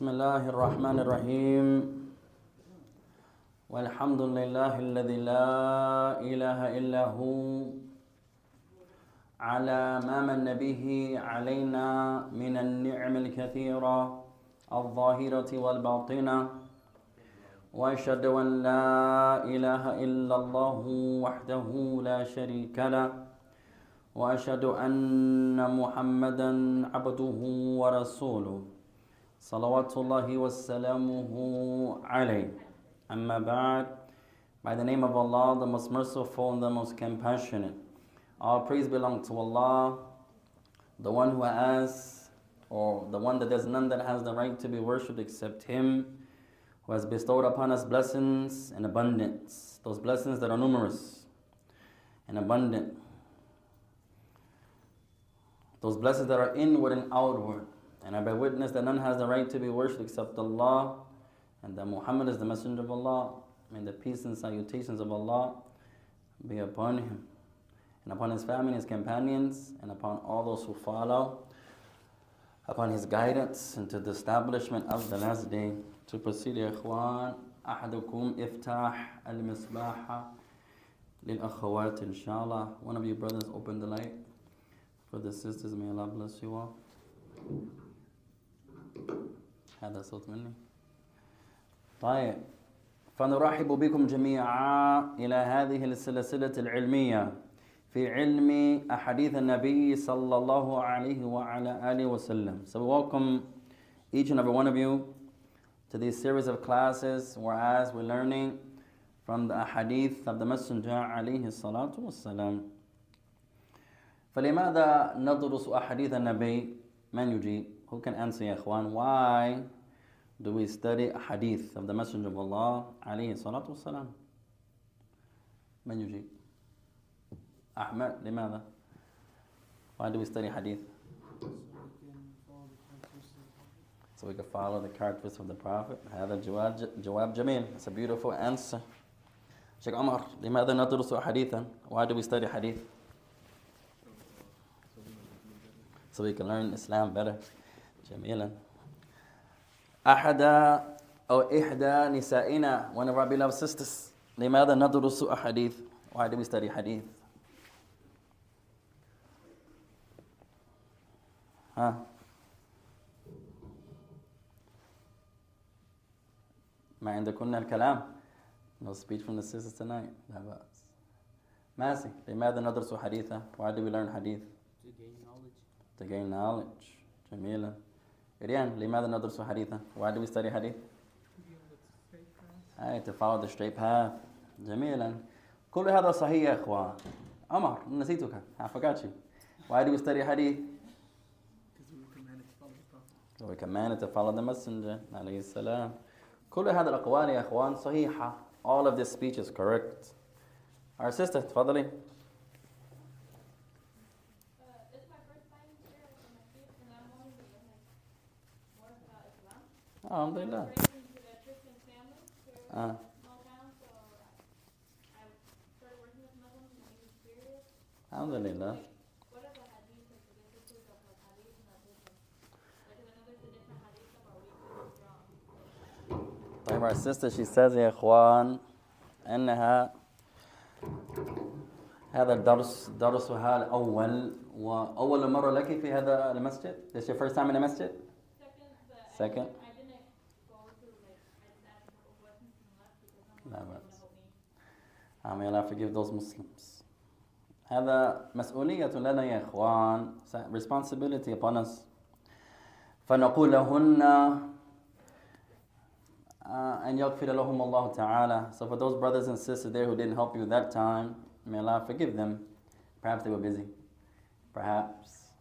بسم الله الرحمن الرحيم. والحمد لله الذي لا إله إلا هو على ما من به علينا من النعم الكثيرة الظاهرة والباطنة. وأشهد أن لا إله إلا الله وحده لا شريك له. وأشهد أن محمدا عبده ورسوله. Salawatullahi wasalamuhu alayh. Amma ba'd. By the name of Allah, the most merciful and the most compassionate. All praise belongs to Allah, the one who has, or the one that there's none that has the right to be worshipped except Him, who has bestowed upon us blessings in abundance. Those blessings that are numerous and abundant. Those blessings that are inward and outward And I bear witness that none has the right to be worshipped except Allah, and that Muhammad is the Messenger of Allah. May the peace and salutations of Allah be upon him, and upon his family, his companions, and upon all those who follow, upon his guidance into the establishment of the last day. To proceed, يا إخوان, أحدكم افتح المصباح للأخوات إن شاء الله. One of you brothers open the light for the sisters. May Allah bless you all. هذا صوت مني؟ طيب. فنرحب بكم جميعا إلى هذه السلسلة العلمية في علم أحاديث النبي صلى الله عليه وعلى آله وسلم. So we welcome each and every one of you to this series of classes whereas we're learning from the ahadith of the Messenger عليه الصلاة والسلام فلماذا ندرس أحاديث النبي؟ من يجيب؟ Who can answer يا إخوان Why do we study hadith of the Messenger of Allah عليه الصلاة والسلام من يجيب أحمد لماذا Why do we study hadith So we can follow the characteristics of the Prophet هذا جواب جواب جميل It's a beautiful answer Sheikh Omar لماذا ندرس حديثا Why do we study hadith So we can learn Islam better جميلا أحد أو إحدى نسائنا one of our beloved sisters لماذا ندرس أحاديث Why do we study hadith ها ما عندكن الكلام No speech from the sisters tonight لا بأس ماسي لماذا ندرس حديثا Why do we learn hadith to gain knowledge. to gain knowledge جميلا ريان لماذا ندرس حديثا Why do we study hadith أي to follow the straight path جميلا كل هذا صحيح يا إخوان عمر نسيتك I forgot you Why do we study hadith Because we commanded to follow the messenger عليه السلام كل هذه الأقوال يا إخوان صحيحة All of this speech is correct Our sister تفضلي الحمد لله آه الحمد لله طيب our sister she says يا اخوان إنها هذا الدرس درسها الأول وأول مرة لك في هذا المسجد؟ This your first time in a masjid? Second, second. May Allah forgive those Muslims هذا مسؤولية لنا يا إخوان responsibility upon us فنقول لهن uh, أن يغفر لهم الله تعالى So for those brothers and sisters there who didn't help you that time May Allah forgive them Perhaps they were busy Perhaps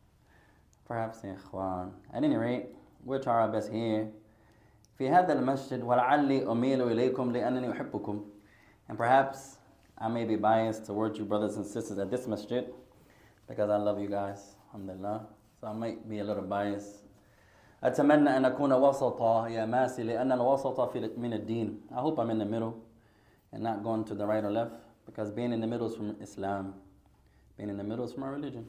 Perhaps يا إخوان At any rate we'll try our best here في هذا المسجد ولعلي أميل إليكم لأنني أحبكم And perhaps I may be biased towards you brothers and sisters at this masjid because I love you guys, alhamdulillah. So I might be a little biased. أتمنى أن أكون وسطا يا ماسي لأن الوسط في من الدين. I hope I'm in the middle and not going to the right or left because being in the middle is from Islam. Being in the middle is from our religion.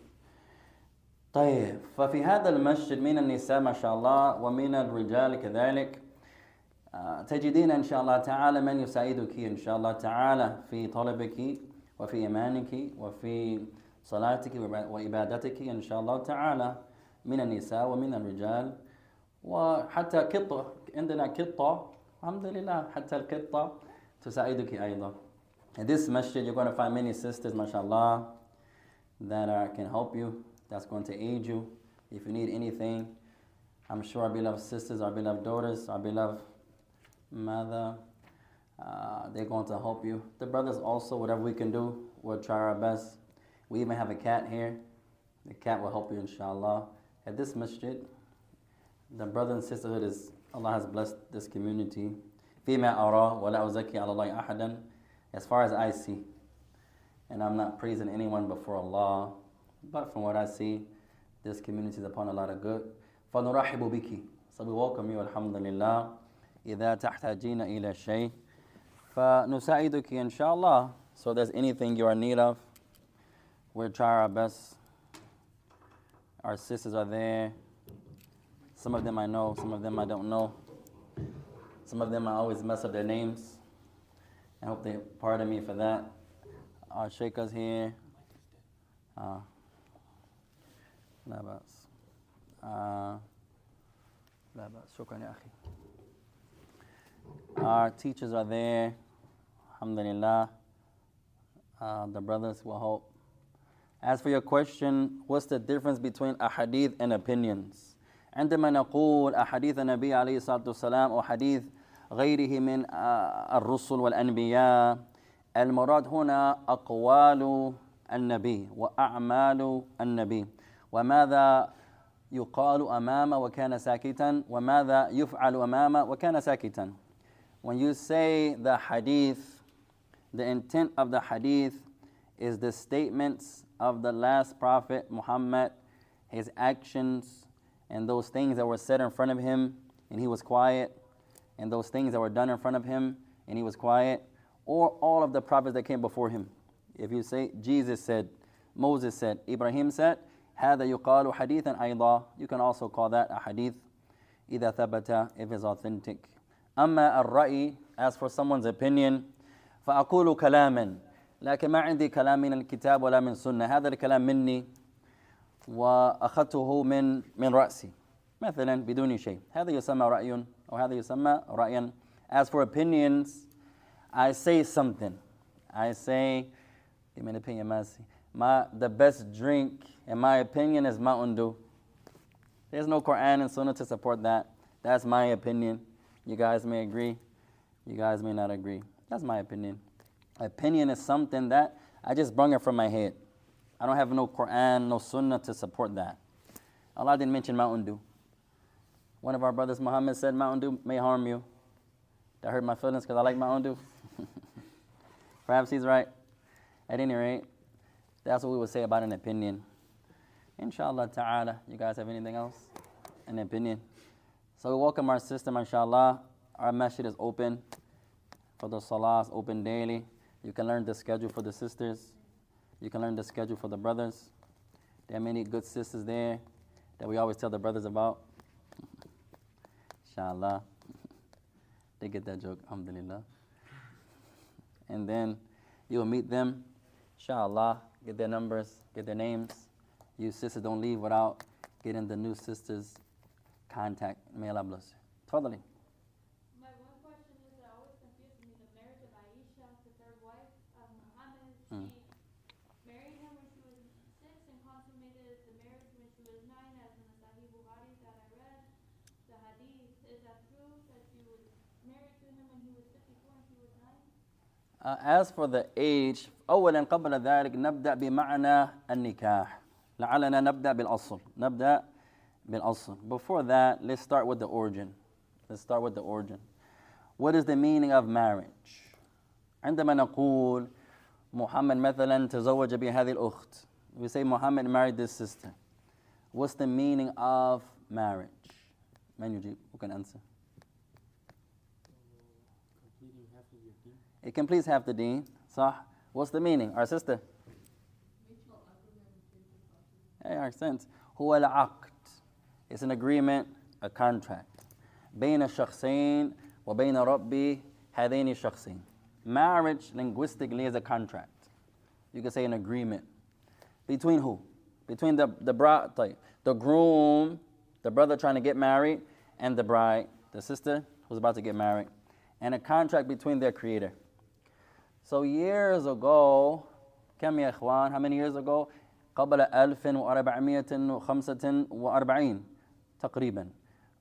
طيب ففي هذا المسجد من النساء ما شاء الله ومن الرجال كذلك آه، تجدين إن شاء الله تعالى من يساعدك إن شاء الله تعالى في طلبك وفي إيمانك وفي صلاتك وعبادتك إن شاء الله تعالى من النساء ومن الرجال وحتى قطة عندنا قطة الحمد لله حتى القطة تساعدك أيضا In this masjid you're going to find many sisters mashallah that are, can help you that's going to aid you if you need anything I'm sure our beloved sisters our beloved daughters our beloved mother uh, they're going to help you the brothers also whatever we can do we'll try our best we even have a cat here the cat will help you inshallah at this masjid the brother and sisterhood is Allah has blessed this community. فيما أرى ولا أزكي على الله أحدا as far as I see. And I'm not praising anyone before Allah, but from what I see, this community is upon a lot of good. فنرحب بك. So we welcome you, alhamdulillah. إذا تحتاجين إلى شيء فنساعدك إن شاء الله. So if there's anything you are in need of, we'll try our best. Our sisters are there. Some of them I know, some of them I don't know. Some of them I always mess up their names. I hope they pardon me for that. Our sheikhs here. Uh, لا بأس. Uh, لا بأس. شكرا يا أخي. Our teachers are there. Alhamdulillah. Uh, the brothers will help. As for your question, what's the difference between a hadith and opinions? عندما نقول أحاديث النبي عليه الصلاة والسلام أو حديث غيره من الرسل والأنبياء المراد هنا أقوال النبي وأعمال النبي وماذا يقال أمامه وكان ساكتا وماذا يفعل أمامه وكان ساكتا When you say the hadith, the intent of the hadith is the statements of the last prophet Muhammad, his actions, and those things that were said in front of him and he was quiet, and those things that were done in front of him and he was quiet, or all of the prophets that came before him. If you say Jesus said, Moses said, Ibrahim said, هذا يقال حديثا أيضا You can also call that a hadith إذا ثبت if it's authentic. أما الرأي as for someone's opinion فأقول كلاما لكن ما عندي كلام من الكتاب ولا من سنة هذا الكلام مني وأخذته من من رأسي مثلا بدون شيء هذا يسمى رأي أو هذا يسمى رأيا As for opinions, I say something. I say, give me an opinion, Masi. My, the best drink, in my opinion, is Mountain Dew. There's no Quran and Sunnah to support that. That's my opinion. You guys may agree. You guys may not agree. That's my opinion. Opinion is something that I just brung it from my head. I don't have no Quran, no Sunnah to support that. Allah didn't mention Mountain Dew. One of our brothers, Muhammad, said Mountain Dew may harm you. That hurt my feelings because I like Mountain Dew. Perhaps he's right. At any rate, that's what we would say about an opinion. Inshallah ta'ala. You guys have anything else? An opinion? So we welcome our sister, inshallah. Our masjid is open for the salahs, open daily. You can learn the schedule for the sisters. You can learn the schedule for the brothers. There are many good sisters there that we always tell the brothers about. Inshallah. They get that joke, alhamdulillah. And then you'll meet them, inshallah, get their numbers, get their names. You sisters don't leave without getting the new sisters' contact. May Allah bless you. Totally. My one question is that always confuses me, the marriage of Aisha, the third wife of Muhammad. Mm. She married him when she was six and consummated the marriage when she was nine, as in the Sahih Bukhari that I read. The hadith, is that true that she was married to him when he was fifty-four and she was nine? Uh, as for the age أولا قبل ذلك نبدأ بمعنى النكاح لعلنا نبدأ بالأصل نبدأ بالأصل Before that, let's start with the origin. Let's start with the origin. What is the meaning of marriage? عندما نقول محمد مثلا تزوج بهذه الأخت We say Muhammad married this sister. What's the meaning of marriage? من يجيب? Who can answer? your deen. It completes half the deen. صح? What's the meaning? Our sister? Hey, our sense. هو العقد. It's an agreement, a contract. بين الشخصين وبين رب هذين الشخصين. Marriage linguistically is a contract. You could say an agreement. Between who? Between the the bride, طيب. the groom, the brother trying to get married, and the bride, the sister who's about to get married, and a contract between their creator. So years ago, كم يا إخوان? How many years ago? قبل 1445 تقريبا.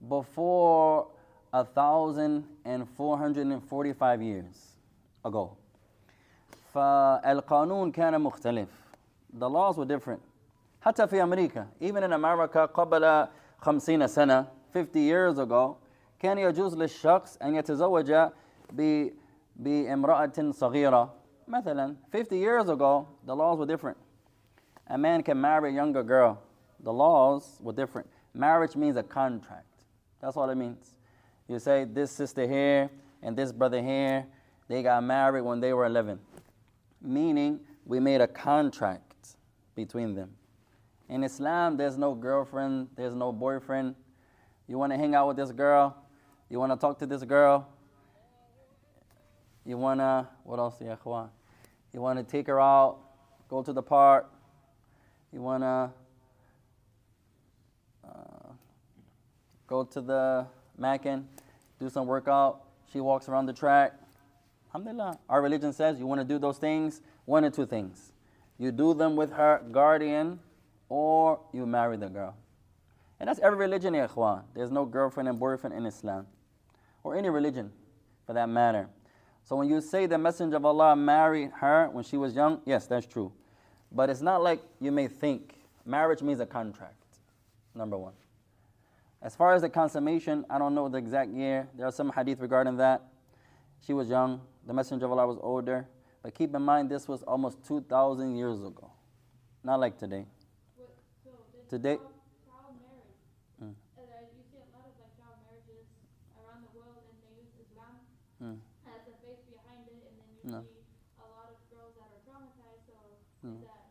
Before 1445 years ago. فالقانون كان مختلف. The laws were different. حتى في أمريكا. Even in America قبل 50 سنة 50 years ago كان يجوز للشخص أن يتزوج ب بامرأة صغيرة مثلا 50 years ago the laws were different a man can marry a younger girl the laws were different marriage means a contract that's what it means you say this sister here and this brother here they got married when they were 11 meaning we made a contract between them in islam there's no girlfriend there's no boyfriend you want to hang out with this girl you want to talk to this girl You want to, what else, ya ikhwan? You want to take her out, go to the park. You want to uh, go to the Mackin, do some workout. She walks around the track. Alhamdulillah. Our religion says you want to do those things, one or two things. You do them with her guardian or you marry the girl. And that's every religion, ikhwan. There's no girlfriend and boyfriend in Islam or any religion for that matter. So when you say the Messenger of Allah married her when she was young, yes, that's true. But it's not like you may think. Marriage means a contract, number one. As far as the consummation, I don't know the exact year. There are some hadith regarding that. She was young, the Messenger of Allah was older. But keep in mind, this was almost 2,000 years ago. Not like today. What, so Today- child, child marriage, Mm. uh, you see a lot of like child marriages around the world and they use Islam Mm. as the face behind it and then you No. see a lot of girls that are traumatized, so Mm. is that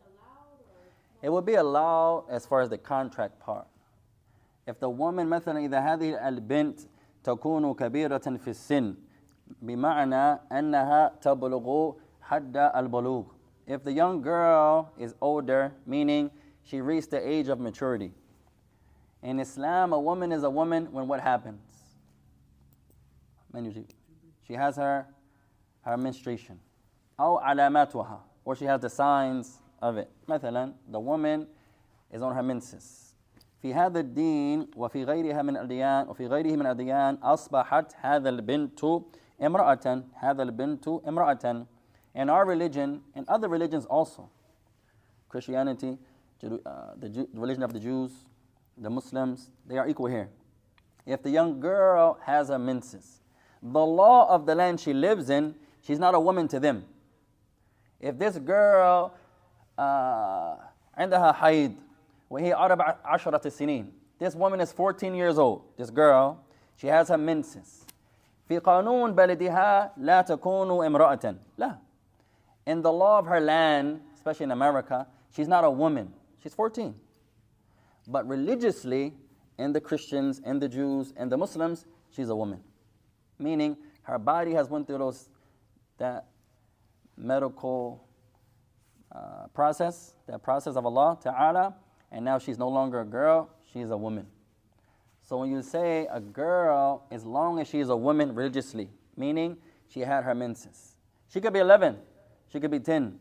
allowed or? It would be allowed as far as the contract part. If the woman مثلا إذا هذه البنت تكون كبيرة في السن بمعنى أنها تبلغ حد البلوغ. If the young girl is older, meaning she reached the age of maturity. In Islam, a woman is a woman when what happens? من يجيب? She has her, her menstruation. أو علاماتها or she has the signs of it. مثلا the woman is on her menses. في هذا الدين وفي غيرها من الأديان وفي غيره من الأديان أصبحت هذا البنت امرأة هذا البنت امرأة In our religion and other religions also, Christianity, Ju- uh, the, Ju- the religion of the Jews, the Muslims, they are equal here. If the young girl has a menses, the law of the land she lives in, she's not a woman to them. If this girl uh, عندها حيض وهي أربع عشرة سنين This woman is 14 years old. This girl, she has her menses. في قانون بلدها لا تكون امرأة. لا. In the law of her land, especially in America, she's not a woman. She's 14. But religiously, in the Christians, and the Jews, and the Muslims, she's a woman. Meaning, her body has went through those that medical uh, process, that process of Allah Ta'ala, and now she's no longer a girl, she's a woman. So when you say a girl, as long as she is a woman religiously, meaning she had her menses, she could be 11, she could be 10,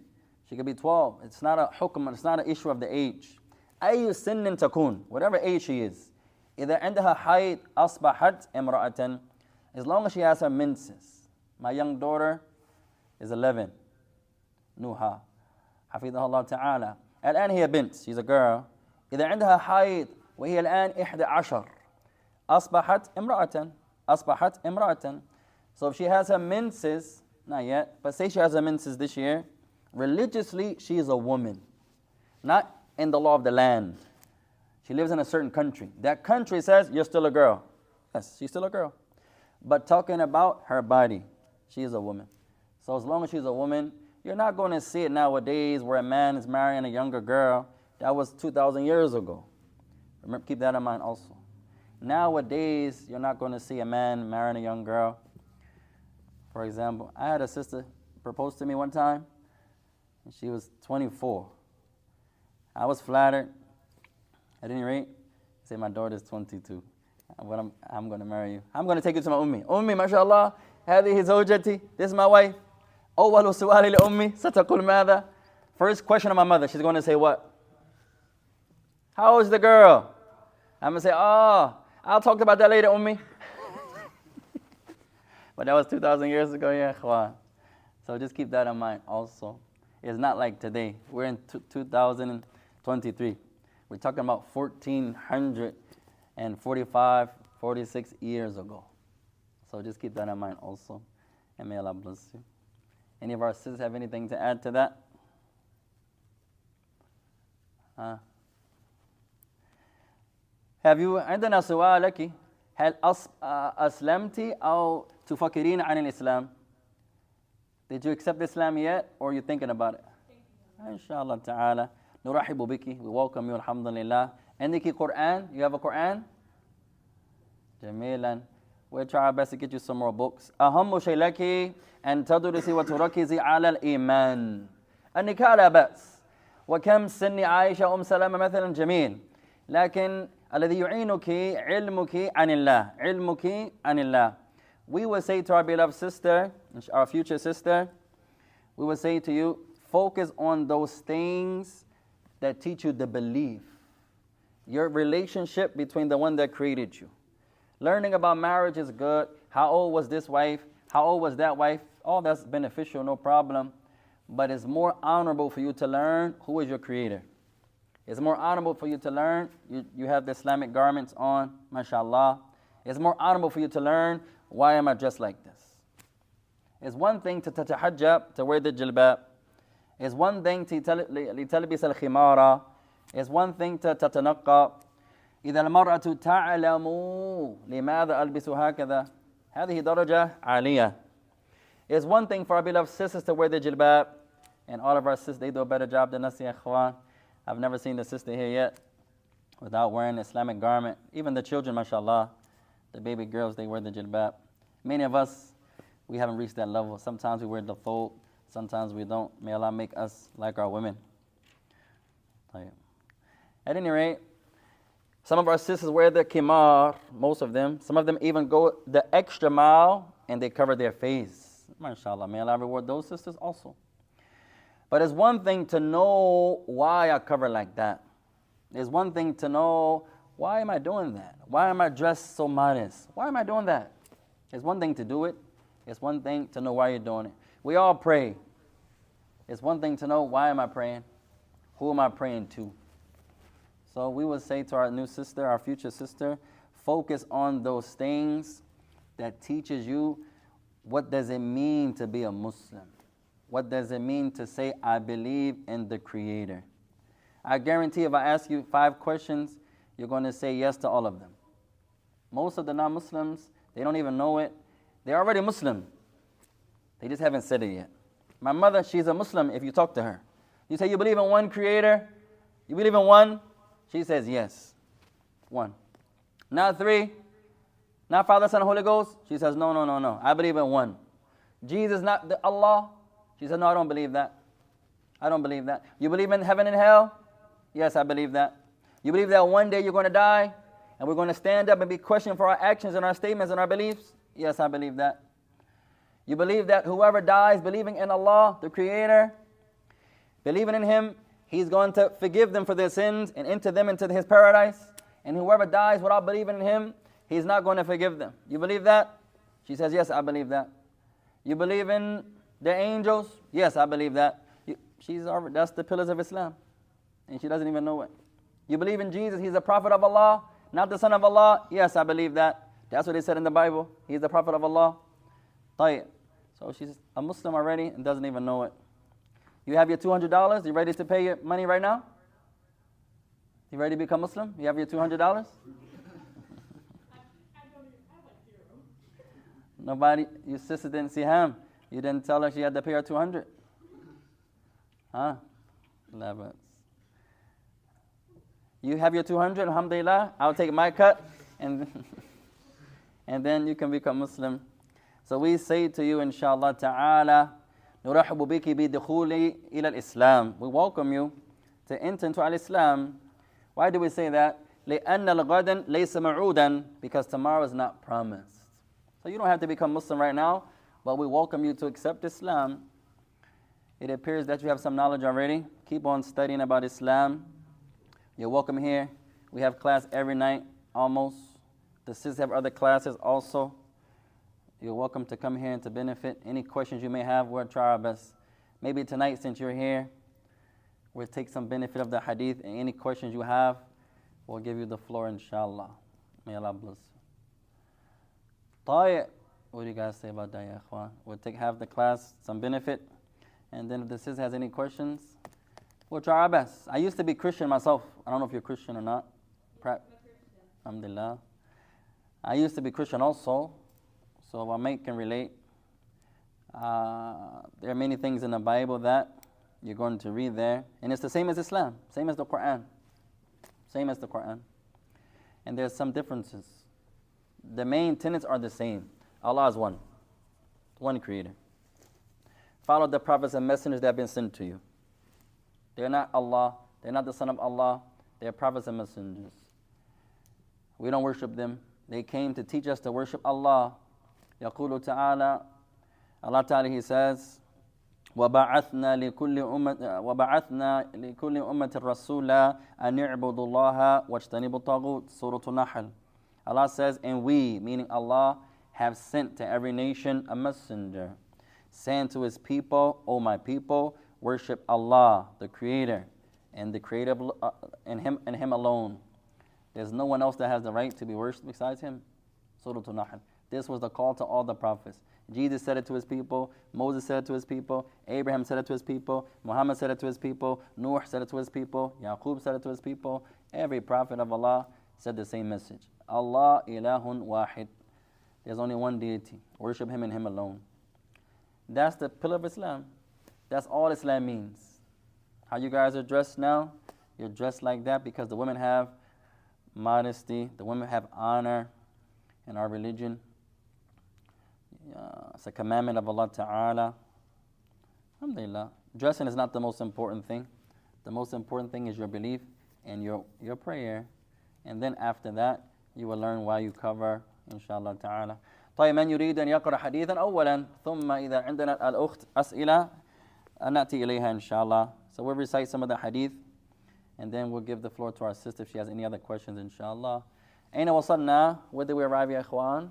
she could be 12. It's not a hukm, it's not an issue of the age. أي سن تكون, whatever age she is. إذا عندها حيض أصبحت امرأة, as long as she has her menses. My young daughter is 11. نوحة حفظها الله تعالى الآن هي بنت she's a girl إذا عندها حيض وهي الآن 11 أصبحت امرأة أصبحت امرأة So if she has her menses, not yet, but say she has her menses this year, religiously she is a woman. Not in the law of the land. She lives in a certain country. That country says you're still a girl. Yes, she's still a girl. But talking about her body, she is a woman. So as long as she's a woman, you're not going to see it nowadays where a man is marrying a younger girl. That was 2,000 years ago. Remember, keep that in mind also. Nowadays, you're not going to see a man marrying a young girl. For example, I had a sister propose to me one time, and she was 24. I was flattered. At any rate, say my daughter's 22. I'm, I'm going to marry you. I'm going to take you to my ummi. Ummi, mashallah, hadi This is my wife. أول سؤال لأمي ستقول ماذا? First question of my mother, she's going to say what? How is the girl? I'm going to say, oh, I'll talk about that later, Ummi. but that was 2,000 years ago, yeah, ikhwan. So just keep that in mind also. It's not like today. We're in t- 2023. We're talking about 1445, 46 years ago. So just keep that in mind also. And may Allah bless you. Any of our sisters have anything to add to that? Huh? Have you عندنا سؤال لك هل أص- آه، أسلمت أو تفكرين عن الإسلام؟ Did you accept Islam yet or are you thinking about it? Inshallah ta'ala. نرحب بك. We welcome you alhamdulillah. عندك Quran? You have a Quran? جميلا. We'll try our best to get you some more books. أهم شيء لك أن تدرسي وتركزي على الإيمان. النكاح لا بأس. وكم سن عائشة أم سلمة مثلا جميل. لكن الذي يعينك علمك عن الله. علمك عن الله. We will say to our beloved sister, our future sister, we will say to you, focus on those things that teach you the belief. Your relationship between the one that created you. Learning about marriage is good. How old was this wife? How old was that wife? All that's beneficial, no problem. But it's more honorable for you to learn who is your creator. It's more honorable for you to learn. You, you have the Islamic garments on, mashallah. It's more honorable for you to learn why am I dressed like this? It's one thing to tatahajjab, to wear the jilbab. It's one thing to tell al khimara. It's one thing to tatanaqqa, إذا المرأة تعلم لماذا ألبس هكذا هذه درجة عالية. It's one thing for our beloved sisters to wear the jilbab, and all of our sisters, they do a better job than us, ya ikhwan. I've never seen the sister here yet without wearing an Islamic garment. Even the children, mashallah, the baby girls, they wear the jilbab. Many of us, we haven't reached that level. Sometimes we wear the thobe, sometimes we don't. May Allah make us like our women. طيب. At any rate, some of our sisters wear the kimar, most of them. Some of them even go the extra mile and they cover their face. MashaAllah, may Allah reward those sisters also. But it's one thing to know why I cover like that. It's one thing to know why am I doing that? Why am I dressed so modest? Why am I doing that? It's one thing to do it. It's one thing to know why you're doing it. We all pray. It's one thing to know why am I praying? Who am I praying to? So we would say to our new sister, our future sister, focus on those things that teaches you what does it mean to be a Muslim? What does it mean to say I believe in the creator? I guarantee if I ask you five questions, you're going to say yes to all of them. Most of the non-Muslims, they don't even know it. They're already Muslim. They just haven't said it yet. My mother, she's a Muslim if you talk to her. You say you believe in one creator? You believe in one? She says yes. One. Not three. Not Father, Son, Holy Ghost? She says, no, no, no, no. I believe in one. Jesus, not the Allah? She said, no, I don't believe that. I don't believe that. You believe in heaven and hell? Yes, I believe that. You believe that one day you're going to die and we're going to stand up and be questioned for our actions and our statements and our beliefs? Yes, I believe that. You believe that whoever dies believing in Allah, the Creator, believing in Him, He's going to forgive them for their sins and enter them into his paradise. And whoever dies without believing in him, he's not going to forgive them. You believe that? She says, Yes, I believe that. You believe in the angels? Yes, I believe that. You, she's already, that's the pillars of Islam. And she doesn't even know it. You believe in Jesus, he's the prophet of Allah, not the son of Allah? Yes, I believe that. That's what he said in the Bible. He's the prophet of Allah. So she's a Muslim already and doesn't even know it. You have your $200? You ready to pay your money right now? You ready to become Muslim? You have your $200? Nobody, your sister didn't see him. You didn't tell her she had to pay her 200. Huh? Levels. You have your 200, alhamdulillah. I'll take my cut, and, and then you can become Muslim. So we say to you, inshallah ta'ala, نرحب بك بدخول إلى الإسلام. We welcome you to enter into al-Islam. Why do we say that? لأن الغد ليس موعودا because tomorrow is not promised. So you don't have to become Muslim right now, but we welcome you to accept Islam. It appears that you have some knowledge already. Keep on studying about Islam. You're welcome here. We have class every night almost. The sisters have other classes also. You're welcome to come here and to benefit. Any questions you may have, we'll try our best. Maybe tonight, since you're here, we'll take some benefit of the hadith, and any questions you have, we'll give you the floor, inshallah. May Allah bless you. What do you guys say about that. We'll take half the class, some benefit, and then if the sis has any questions, we'll try our best. I used to be Christian myself. I don't know if you're Christian or not. Pra- Alhamdulillah. I used to be Christian also, so I may can relate. Uh, there are many things in the Bible that you're going to read there, and it's the same as Islam, same as the Quran, same as the Quran. And there's some differences. The main tenets are the same. Allah is one, one creator. Follow the prophets and messengers that have been sent to you. They're not Allah, they're not the Son of Allah, they're prophets and messengers. We don't worship them. They came to teach us to worship Allah. يقول تعالى Allah Ta'ala He says وبعثنا لكل أمة وبعثنا لكل أمة رسولا أن يعبدوا الله واجتنبوا الطاغوت سورة النحل Allah says and we meaning Allah have sent to every nation a messenger saying to his people O my people worship Allah the creator and the creator uh, and him and him alone there's no one else that has the right to be worshipped besides him Surah An-Nahl this was the call to all the prophets Jesus said it to his people, Moses said it to his people, Abraham said it to his people, Muhammad said it to his people, Nuh said it to his people, Yaqub said it to his people. Every prophet of Allah said the same message. Allah ilahun wahid. There's only one deity. Worship him and him alone. That's the pillar of Islam. That's all Islam means. How you guys are dressed now, you're dressed like that because the women have modesty, the women have honor in our religion Uh, it's a commandment of Allah Ta'ala. Alhamdulillah. Dressing is not the most important thing. The most important thing is your belief and your, your prayer. And then after that, you will learn why you cover, inshallah ta'ala. طيب من يريد أن يقرأ حديثا أولا ثم إذا عندنا الأخت أسئلة نأتي إليها إن شاء الله. So we'll recite some of the hadith and then we'll give the floor to our sister if she has any other questions inshallah. أين وصلنا? Where did we arrive يا إخوان?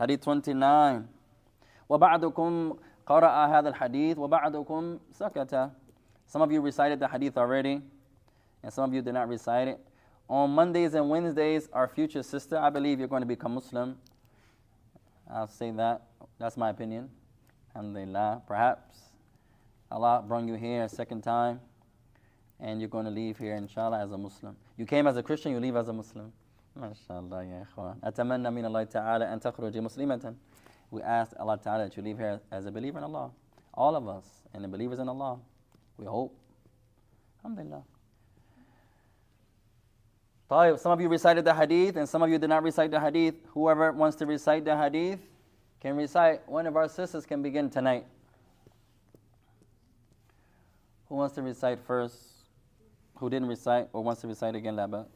حديث 29 وبعضكم قرأ هذا الحديث وبعضكم سكت Some of you recited the hadith already and some of you did not recite it. On Mondays and Wednesdays, our future sister, I believe you're going to become Muslim. I'll say that. That's my opinion. Alhamdulillah. Perhaps Allah brought you here a second time and you're going to leave here, inshallah, as a Muslim. You came as a Christian, you leave as a Muslim. ما شاء الله يا إخوان أتمنى من الله تعالى أن تخرج مسلمة We ask Allah Ta'ala that you leave here as a believer in Allah. All of us and the believers in Allah. We hope. Alhamdulillah. طيب, some of you recited the hadith and some of you did not recite the hadith. Whoever wants to recite the hadith can recite. One of our sisters can begin tonight. Who wants to recite first? Who didn't recite or wants to recite again? Labas.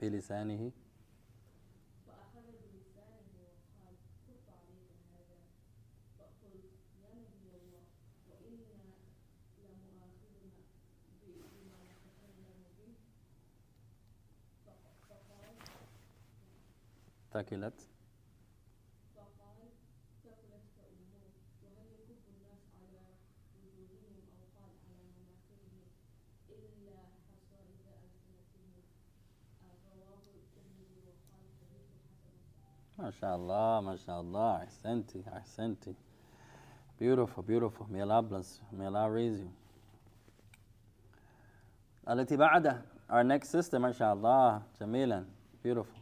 بلسانه. ثكلت ما شاء الله ما شاء الله أحسنتي أحسنتي beautiful beautiful may Allah bless you may Allah raise you التي بعدها our next sister ما شاء الله جميلا beautiful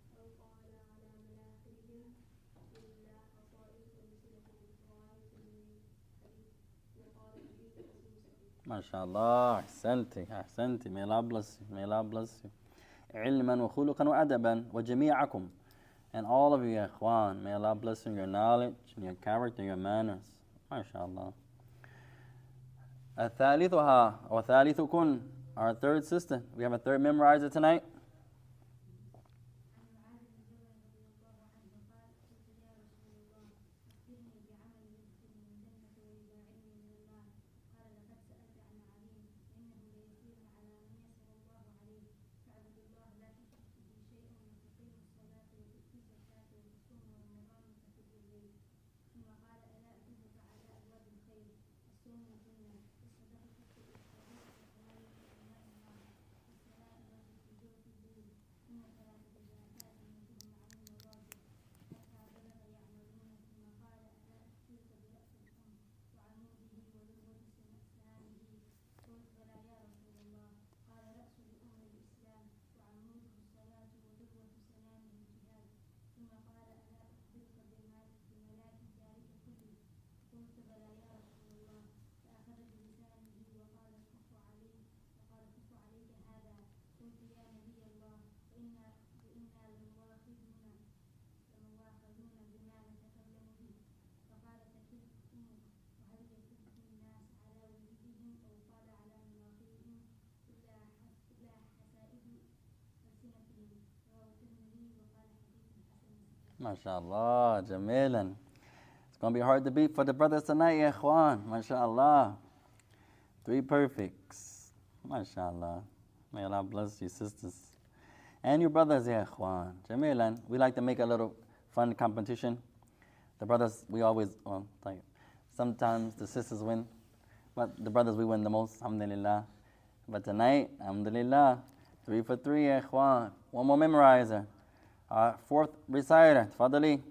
ما شاء الله may Allah bless you علما وخلقا وأدبا وجميعكم and all of you يا إخوان may Allah bless you your knowledge your character your manners ما شاء الله الثالثها وثالثكن our third sister we have a third memorizer tonight MashaAllah, Jamilan. It's going to be hard to beat for the brothers tonight, ya ikhwan. MashaAllah. Three perfects. MashaAllah. May Allah bless you, sisters. And your brothers, ya. Jamilan. We like to make a little fun competition. The brothers, we always, well, sometimes the sisters win, but the brothers, we win the most, alhamdulillah. But tonight, alhamdulillah, three for three, ya. One more memorizer. Our fourth reciter, tafadali.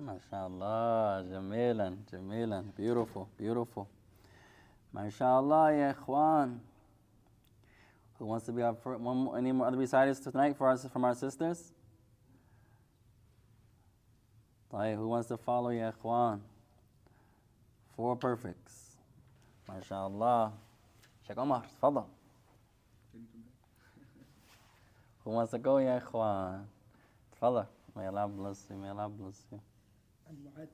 MashaAllah, Jamilan, Jamilan. Beautiful, beautiful. MashaAllah, Ya Ikhwan. Who wants to be up for one, more, any more other reciters tonight for us from our sisters? Who wants to follow Ya Ikhwan? Four perfects. MashaAllah. Sheikh Omar, tfadal. Who wants to go, Ya Ikhwan? Tfadal. May Allah bless you, may Allah bless you. عن معاذ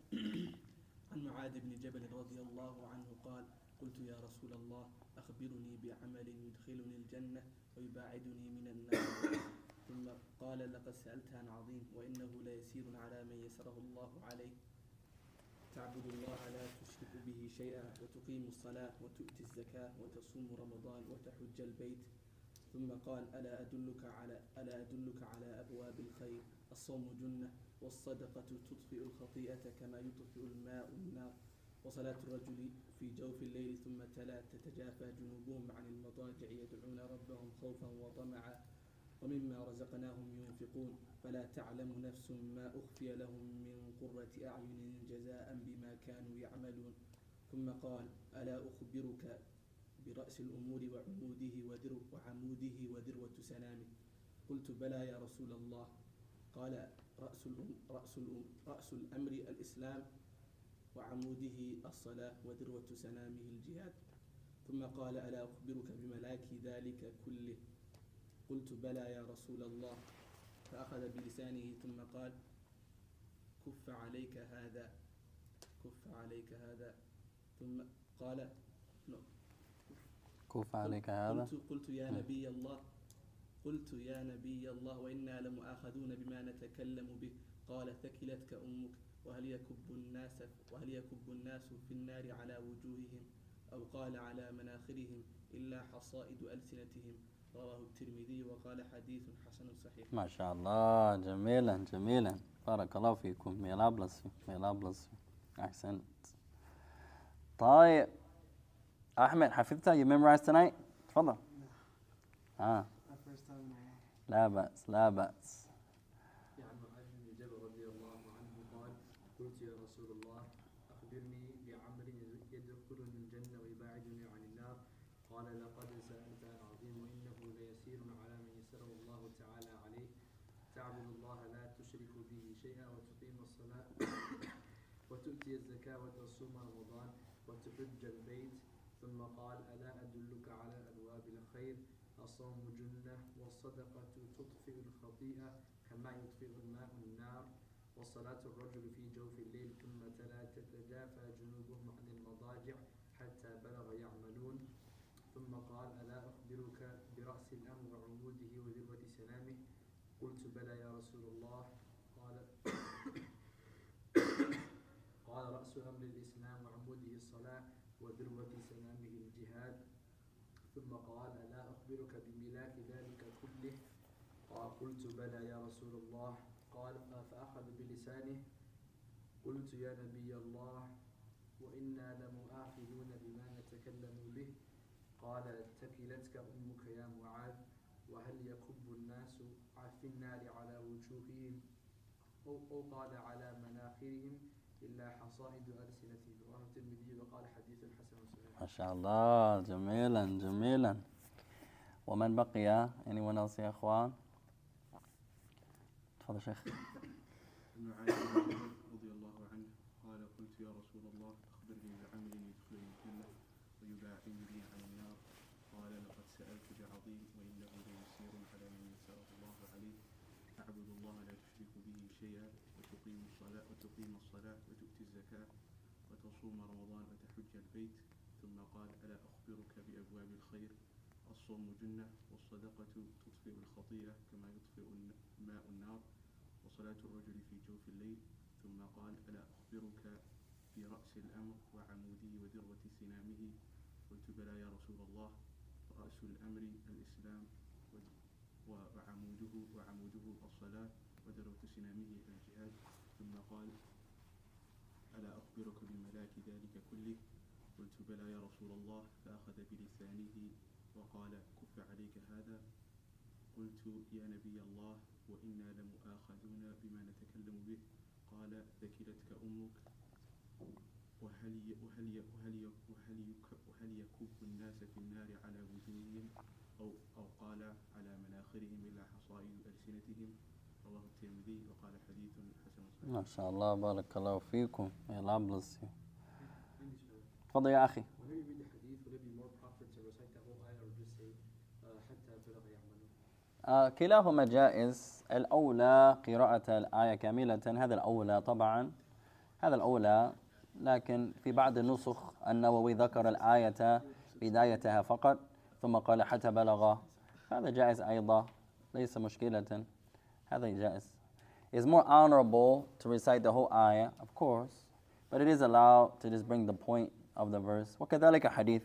عن معاذ بن جبل رضي الله عنه قال قلت يا رسول الله أخبرني بعمل يدخلني الجنة ويباعدني من النار. ثم قال لقد سألت عن عظيم وإنه ليسير على من يسره الله عليه. تعبد الله لا تشرك به شيئا وتقيم الصلاة وتؤتي الزكاة وتصوم رمضان وتحج البيت. ثم قال ألا أدلك على ألا أدلك على أبواب الخير؟ الصوم جنة. والصدقة تطفئ الخطيئة كما يطفئ الماء النار. وصلاة الرجل في جوف الليل ثم تلا تتجافى جنوبهم عن المضاجع يدعون ربهم خوفا وطمعا. ومما رزقناهم ينفقون. فلا تعلم نفس ما أخفي لهم من قرة أعين جزاء بما كانوا يعملون. ثم قال ألا أخبرك برأس الأمور وعموده وذرو وعموده وذروة سنامه؟ قلت بلى يا رسول الله. قال رأس الأم رأس الأم رأس الأمر الإسلام وعموده الصلاة وذروة سنامه الجهاد. ثم قال ألا أخبرك بملاك ذلك كله؟ قلت بلى يا رسول الله. فأخذ بلسانه ثم قال كف عليك هذا كف عليك هذا. ثم قال no. كوف عليك هذا؟ قلت, قلت يا مم. نبي الله قلت يا نبي الله وإنا لمؤاخذون بما نتكلم به. قال ثكلتك أمك وهل يكب الناس وهل يكب الناس في النار على وجوههم أو قال على مناخرهم إلا حصائد ألسنتهم؟ رواه الترمذي وقال حديث حسن صحيح. ما شاء الله جميلا جميلا. بارك الله فيكم. Bless you. أحسنت. طيب أحمد حفظتها you memorized tonight تفضل. آه My first time in a while. لا بأس لا بأس. عن معاذ بن جبل رضي الله عنه قال قلت يا رسول الله أخبرني يدخلني الجنة عن النار. قال لقد سألت عن عظيم وإنه ليسير على يسره الله تعالى عليه. تعبد الله لا تشرك به شيئا وتقيم الصلاة وتؤتي الزكاة وتصوم رمضان وتحج البيت. ثم قال ألا أدلك على أبواب الخير؟ الصوم جنة والصدقة تطفئ الخطيئة كما يطفئ الماء النار وصلاة الرجل في جوف الليل ثم تلا تتجافى جنوبهم عن المضاجع حتى بلغ يعملون. ثم قال ألا أخبرك برأس الأمر وعموده وذروة سنامه قلت بلى يا رسول الله أخبرك بملاك ذلك كله؟ قلت بلى يا رسول الله. قال فأخذ بلسانه؟ قلت يا نبي الله وإنا لمؤاخذون بما نتكلم به. قال تكلتك أمك يا معاذ وهل يكب الناس في النار على وجوههم؟ أو, أو قال على مناخرهم إلا حصائد ألسنتهم رواه الترمذي وقال حديث حسن صحيح. ما شاء الله جميلا جميلا. ومن بقي anyone else يا إخوان؟ تفضل شيخ. عن معاذ بن جبل رضي الله عنه قال قلت يا رسول الله أخبرني بعمل يدخلني الجنة ويباعدني به عن النار. قال لقد سألت بعظيم وإنه ليسير على من يسره الله عليه. أعبد الله لا تشرك به شيئا وتقيم الصلاة وتقيم الصلاة وتؤتي الزكاة وتصوم رمضان وتحج البيت. ثم قال ألا أخبرك بأبواب الخير؟ الصوم جنة والصدقة تطفئ الخطيئة كما يطفئ الماء النار وصلاة الرجل في جوف الليل. ثم قال ألا أخبرك برأس الأمر وعموده وذروة سنامه؟ قلت بلى يا رسول الله رأس الأمر الإسلام وعموده وعموده الصلاة وذروة سنامه الجهاد. ثم قال ألا أخبرك بملاك ذلك كله؟ قلت بلى يا رسول الله فأخذ بلسانه وقال كف عليك هذا. قلت يا نبي الله وإنا لمؤاخذون بما نتكلم به. قال ثكلتك أمك. وهل ي- وهل ي- وهل ي- وهل يك- وهل يكب الناس في النار على وجوههم؟ أو أو قال على مناخرهم إلا حصائد ألسنتهم. رواه الترمذي وقال حديث حسن صحيح. ما شاء الله بارك الله فيكم. عندي سؤال. تفضل يا أخي Whenever you read the hadith, would it be more proper to recite the whole ayah or just say uh, حتى بلغ يعملون آه كلاهما جائز الأولى قراءة الآية كاملة هذا الأولى طبعا هذا الأولى لكن في بعض النسخ النووي ذكر الآية بدايتها فقط ثم قال حتى بلغ هذا جائز أيضا ليس مشكلة هذا جائز It's more honorable to recite the whole ayah, of course, but it is allowed to just bring the point of the verse. وكذلك hadith.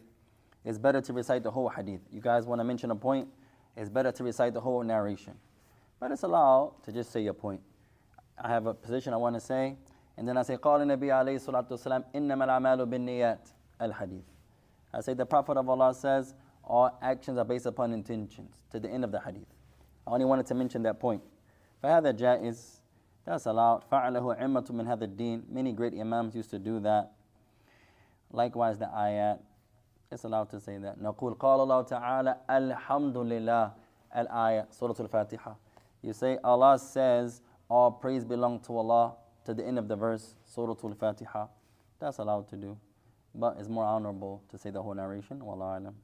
It's better to recite the whole hadith. You guys want to mention a point? It's better to recite the whole narration. But it's allowed to just say a point. I have a position I want to say, and then I say, قال النبي عليه الصلاة والسلام إنما الأعمال بالنيات الحديث. I say the Prophet of Allah says, all actions are based upon intentions, to the end of the hadith. I only wanted to mention that point. فهذا جائز. That's allowed. فعله عمة من هذا الدين. Many great imams used to do that. Likewise, the ayat. It's allowed to say that. نقول قال الله تعالى الحمد لله الآية سورة الفاتحة. You say Allah says all praise belong to Allah to the end of the verse Surah Al-Fatiha. That's allowed to do. But it's more honorable to say the whole narration. والله أعلم.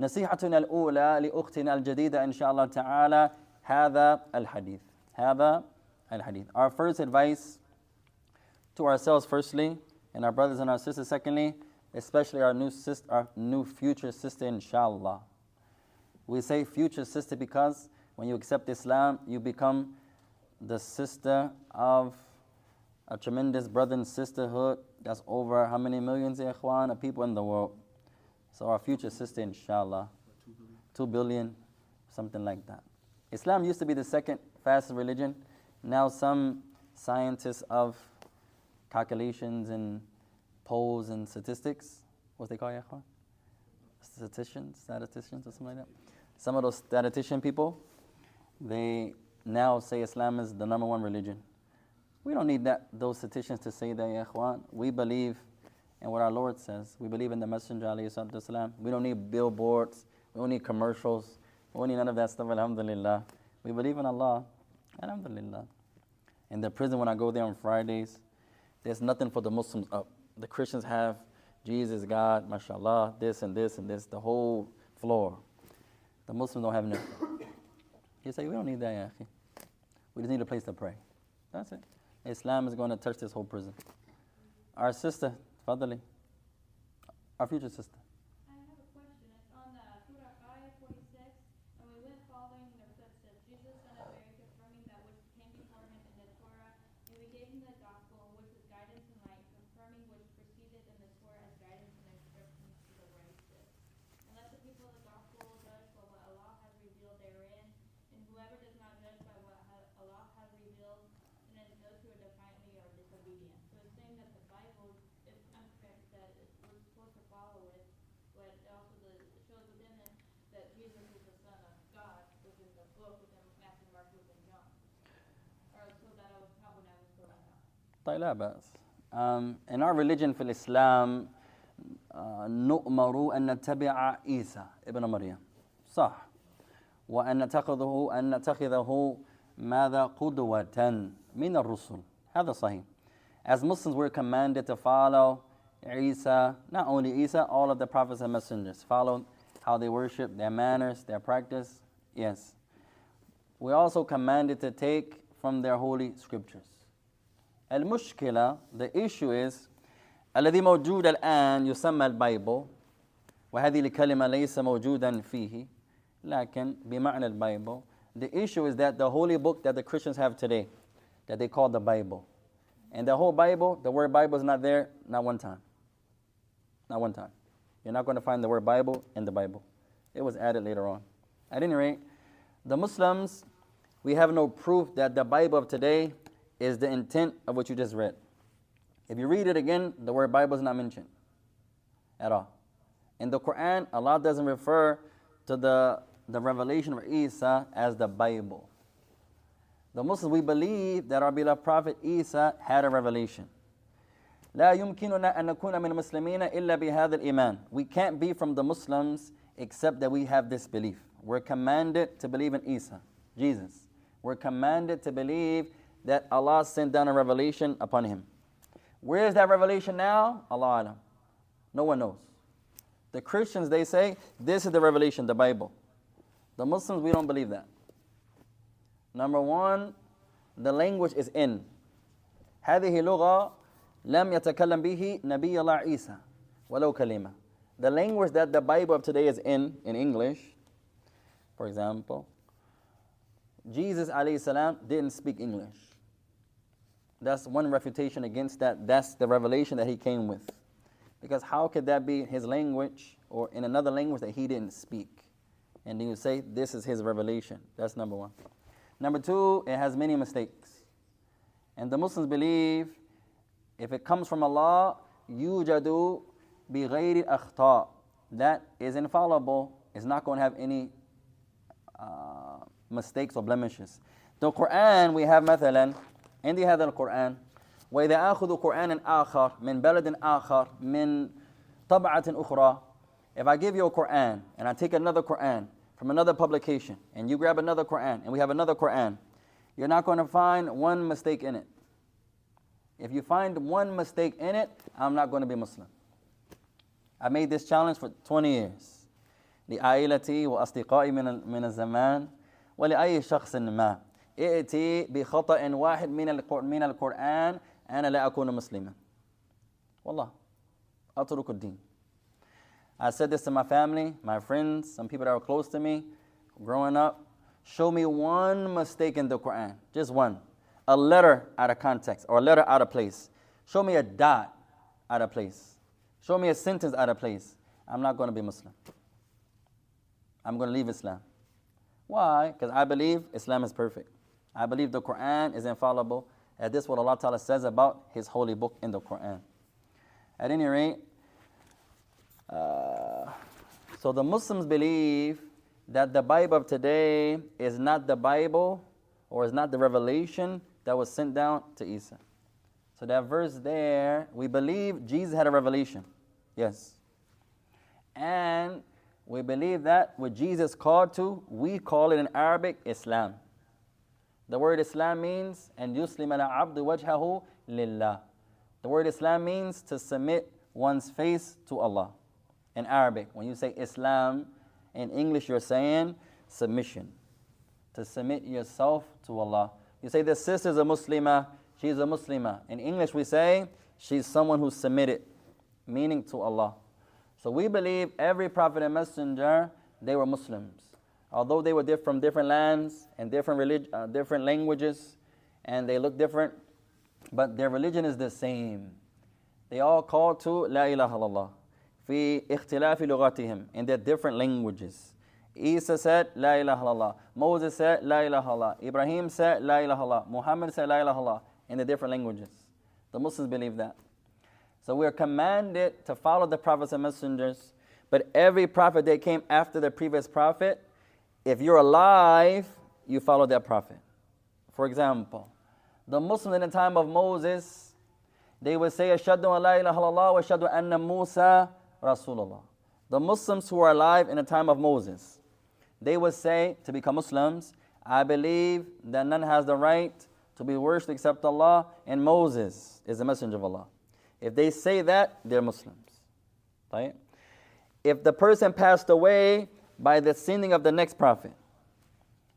نصيحتنا الأولى لأختنا الجديدة إن شاء الله تعالى هذا الحديث. هذا الحديث. Our first advice to ourselves firstly, and our brothers and our sisters secondly, especially our new sister, our new future sister, inshallah. We say future sister because when you accept Islam, you become the sister of a tremendous brother and sisterhood that's over how many millions ikhwan, of people in the world. So our future sister, inshallah, two billion, something like that. Islam used to be the second fastest religion. Now some scientists of calculations and polls and statistics, what they call ikhwan? Statisticians, statisticians or something like that. Some of those statistician people, they now say Islam is the number one religion. We don't need that those statisticians to say that, ya. We believe in what our Lord says. We believe in the Messenger, alayhi. We don't need billboards. We don't need commercials. We don't need none of that stuff, alhamdulillah. We believe in Allah, alhamdulillah. In the prison, when I go there on Fridays, there's nothing for the Muslims up. The Christians have Jesus, God, mashallah, this and this and this, the whole floor. The Muslims don't have nothing. You say, we don't need that, ya. We just need a place to pray. That's it. Islam is going to touch this whole prison. Our sister, Fadali, our future sister. I have a question. It's on the طيب لا بأس um, in our religion في الإسلام uh, نؤمر أن نتبع عيسى ابن مريم صح وأن نتخذه أن نتخذه ماذا قدوة من الرسل هذا صحيح As Muslims we're commanded to follow Isa, not only Isa, all of the prophets and messengers. Follow how they worship, their manners, their practice. Yes. We're also commanded to take from their holy scriptures. المشكلة, the issue is الذي موجود الآن يسمى البايبل وهذه الكلمة ليس موجودا فيه لكن بمعنى البايبل The issue is that the holy book that the Christians have today, that they call the Bible, and the whole Bible, the word Bible is not there, not one time. Not one time. You're not going to find the word Bible in the Bible. It was added later on. At any rate, the Muslims, we have no proof that the Bible of today is the intent of what you just read. If you read it again, the word Bible is not mentioned at all. In the Quran, Allah doesn't refer to the, the revelation of Isa as the Bible. The Muslims, we believe that our beloved Prophet Isa had a revelation. لا يمكننا أن نكون من المسلمين إلا بهذا الإيمان. We can't be from the Muslims except that we have this belief. We're commanded to believe in Isa, Jesus. We're commanded to believe that Allah sent down a revelation upon him. Where is that revelation now? Allah Alam. No one knows. The Christians, they say, this is the revelation, the Bible. The Muslims, we don't believe that. Number one, the language is in. هذه لغة لم يتكلم به نبي الله عيسى ولو كلمة. The language that the Bible of today is in, in English, for example, Jesus alayhi salam didn't speak English. That's one refutation against that. That's the revelation that he came with. Because how could that be his language or in another language that he didn't speak? And then you say this is his revelation. That's number one. Number two, it has many mistakes. And the Muslims believe if it comes from Allah, yujadu bi ghayri akhta. That is infallible. It's not going to have any uh, mistakes or blemishes. The Quran, we have مثلا عندي هذا القرآن وإذا آخذ قرآنا آخر من بلد آخر من طبعة أخرى If I give you a Quran and I take another Quran from another publication and you grab another Quran and we have another Quran, you're not going to find one mistake in it. If you find one mistake in it, I'm not going to be Muslim. I made this challenge for 20 years. لعائلتي وأصدقائي من من الزمان ولأي شخص ما ائتي بخطأ واحد من من القرآن أنا لا أكون مسلما. والله أترك الدين. I said this to my family, my friends, some people that were close to me growing up. Show me one mistake in the Quran, just one. A letter out of context or a letter out of place. Show me a dot out of place. Show me a sentence out of place. I'm not going to be Muslim. I'm going to leave Islam. Why? Because I believe Islam is perfect. I believe the Quran is infallible. And this is what Allah Ta'ala says about His holy book in the Quran. At any rate, uh, so the Muslims believe that the Bible of today is not the Bible or is not the revelation that was sent down to Isa. So that verse there, we believe Jesus had a revelation. Yes. And we believe that what Jesus called to, we call it in Arabic Islam. The word Islam means and yuslim ala abdu wajhahu lillah. The word Islam means to submit one's face to Allah. In Arabic, when you say Islam, in English you're saying submission. To submit yourself to Allah. You say the sister's a Muslimah, she's a Muslimah. In English we say she's someone who's submitted, meaning to Allah. So we believe every prophet and messenger, they were Muslims Although they were diff- from different lands and different, relig- uh, different languages, and they look different, but their religion is the same. They all call to La ilaha illallah. في اختلاف لغتهم in their different languages. Isa said, La ilaha illallah. Moses said, La ilaha illallah. Ibrahim said, La ilaha illallah. Muhammad said, La ilaha illallah. In the different languages. The Muslims believe that. So we are commanded to follow the prophets and messengers. But every prophet that came after the previous prophet, if you're alive, you follow that prophet. For example, the Muslims in the time of Moses, they would say, Ashadu an la ilaha illallah wa ashadu anna Musa Rasulullah. The Muslims who are alive in the time of Moses, they would say to become Muslims, I believe that none has the right to be worshipped except Allah, and Moses is the messenger of Allah. If they say that, they're Muslims. Right? If the person passed away by the sending of the next prophet,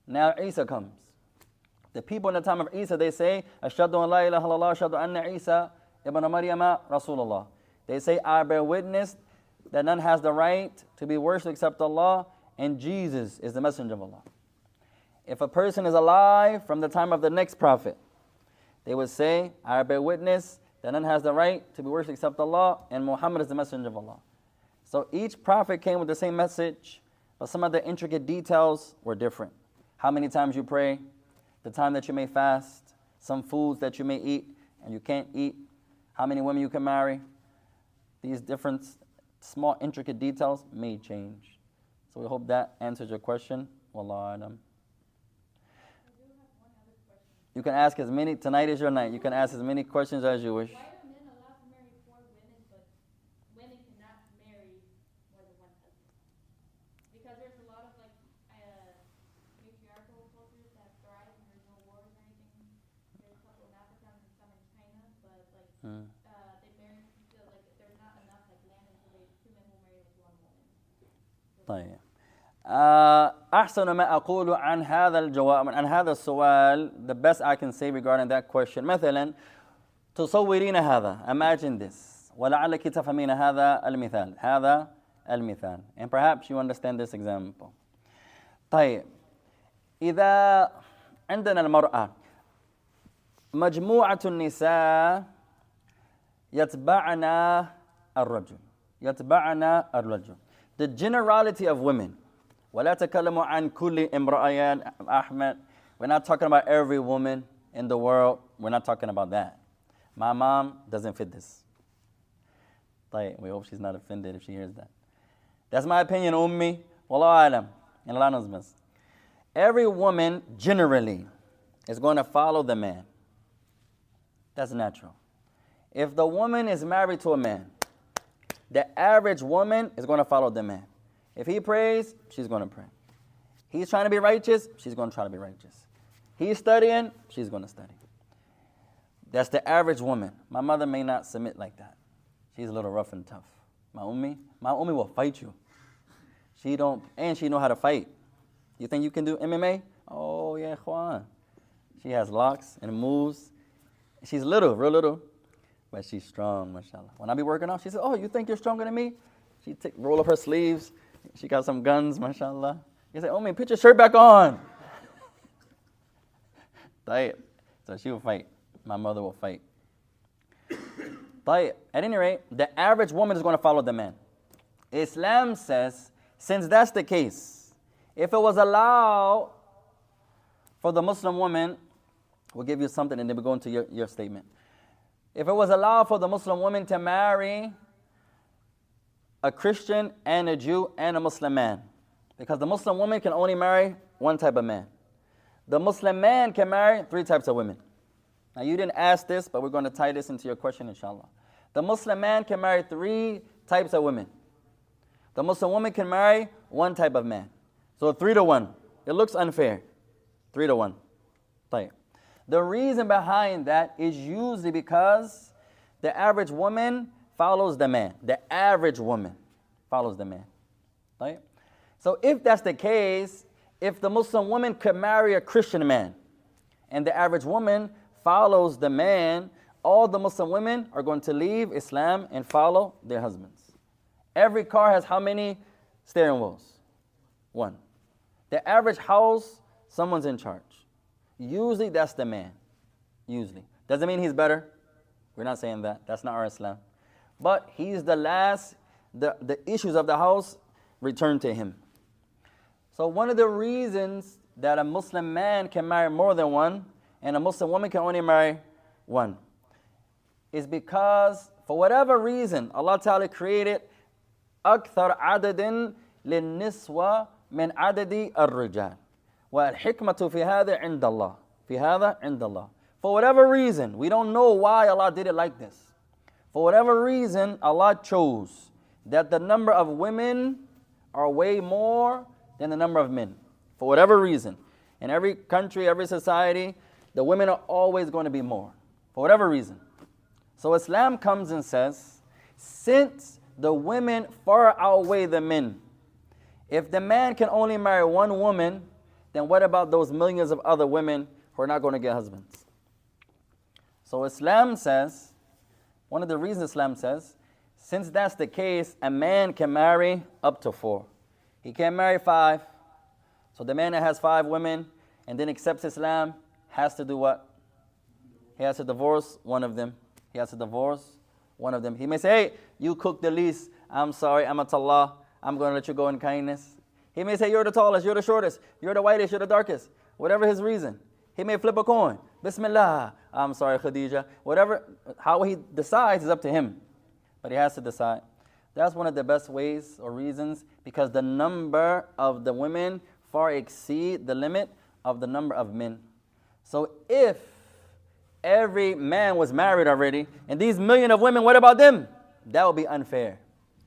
now Isa comes. The people in the time of Isa, they say, Ashadu an la ilaha illallah, ashadu anna Isa ibn Maryama Rasulullah. They say, I bear witness that none has the right to be worshipped except Allah, and Jesus is the messenger of Allah. If a person is alive from the time of the next prophet, they would say, I bear witness that none has the right to be worshipped except Allah, and Muhammad is the messenger of Allah. So each prophet came with the same message, but some of the intricate details were different. How many times you pray, the time that you may fast, some foods that you may eat and you can't eat, how many women you can marry. These different small intricate details may change. So we hope that answers your question. Wallahu alam. You can ask as many, tonight is your night. You can ask as many questions as you wish. طيب. آه، أحسن ما أقول عن هذا الجواب عن هذا السؤال the best I can say regarding that question. مثلا تصورين هذا imagine this. ولعلك تفهمين هذا المثال. هذا المثال. And perhaps you understand this example. طيب. إذا عندنا المرأة مجموعة النساء يتبعنا الرجل. يتبعنا الرجل. the generality of women ولا تكلم عن كل امرأة أحمد we're not talking about every woman in the world we're not talking about that my mom doesn't fit this طيب we hope she's not offended if she hears that that's my opinion أمي والله أعلم and Allah knows best every woman generally is going to follow the man that's natural if the woman is married to a man, the average woman is going to follow the man. If he prays, she's going to pray. He's trying to be righteous, she's going to try to be righteous. He's studying, she's going to study. That's the average woman. My mother may not submit like that. She's a little rough and tough. My ummi, my ummi will fight you. She don't, and she know how to fight. You think you can do MMA? Oh yeah, Juan. She has locks and moves. She's little, real little. But she's strong, mashallah. When I be working out, she says, Oh, you think you're stronger than me? She take, roll up her sleeves. She got some guns, mashallah. You say, Oh, man, put your shirt back on. Diet. so she will fight. My mother will fight. Diet. At any rate, the average woman is going to follow the man. Islam says, since that's the case, if it was allowed for the Muslim woman, we'll give you something and then we go into your, your statement. If it was allowed for the Muslim woman to marry a Christian and a Jew and a Muslim man, because the Muslim woman can only marry one type of man, the Muslim man can marry three types of women. Now, you didn't ask this, but we're going to tie this into your question, inshallah. The Muslim man can marry three types of women. The Muslim woman can marry one type of man. So, three to one. It looks unfair. Three to one. Tayyip. The reason behind that is usually because the average woman follows the man. The average woman follows the man. Right? So if that's the case, if the Muslim woman could marry a Christian man and the average woman follows the man, all the Muslim women are going to leave Islam and follow their husbands. Every car has how many steering wheels? One. The average house, someone's in charge. Usually that's the man. Usually. Doesn't mean he's better. We're not saying that. That's not our Islam. But he's the last, the, the issues of the house return to him. So one of the reasons that a Muslim man can marry more than one and a Muslim woman can only marry one is because for whatever reason Allah Ta'ala created أكثر عدد للنسوة من عدد الرجال والحكمة في هذا عند الله في هذا عند الله For whatever reason, we don't know why Allah did it like this. For whatever reason, Allah chose that the number of women are way more than the number of men. For whatever reason. In every country, every society, the women are always going to be more. For whatever reason. So Islam comes and says, since the women far outweigh the men, if the man can only marry one woman, then what about those millions of other women who are not going to get husbands? So Islam says, one of the reasons Islam says, since that's the case, a man can marry up to four. He can't marry five. So the man that has five women and then accepts Islam has to do what? He has to divorce one of them. He has to divorce one of them. He may say, hey, you cook the least. I'm sorry, I'm a tallah. I'm going to let you go in kindness. He may say, you're the tallest, you're the shortest, you're the whitest, you're the darkest. Whatever his reason. He may flip a coin. Bismillah. I'm sorry, Khadija. Whatever, how he decides is up to him. But he has to decide. That's one of the best ways or reasons because the number of the women far exceed the limit of the number of men. So if every man was married already, and these million of women, what about them? That would be unfair.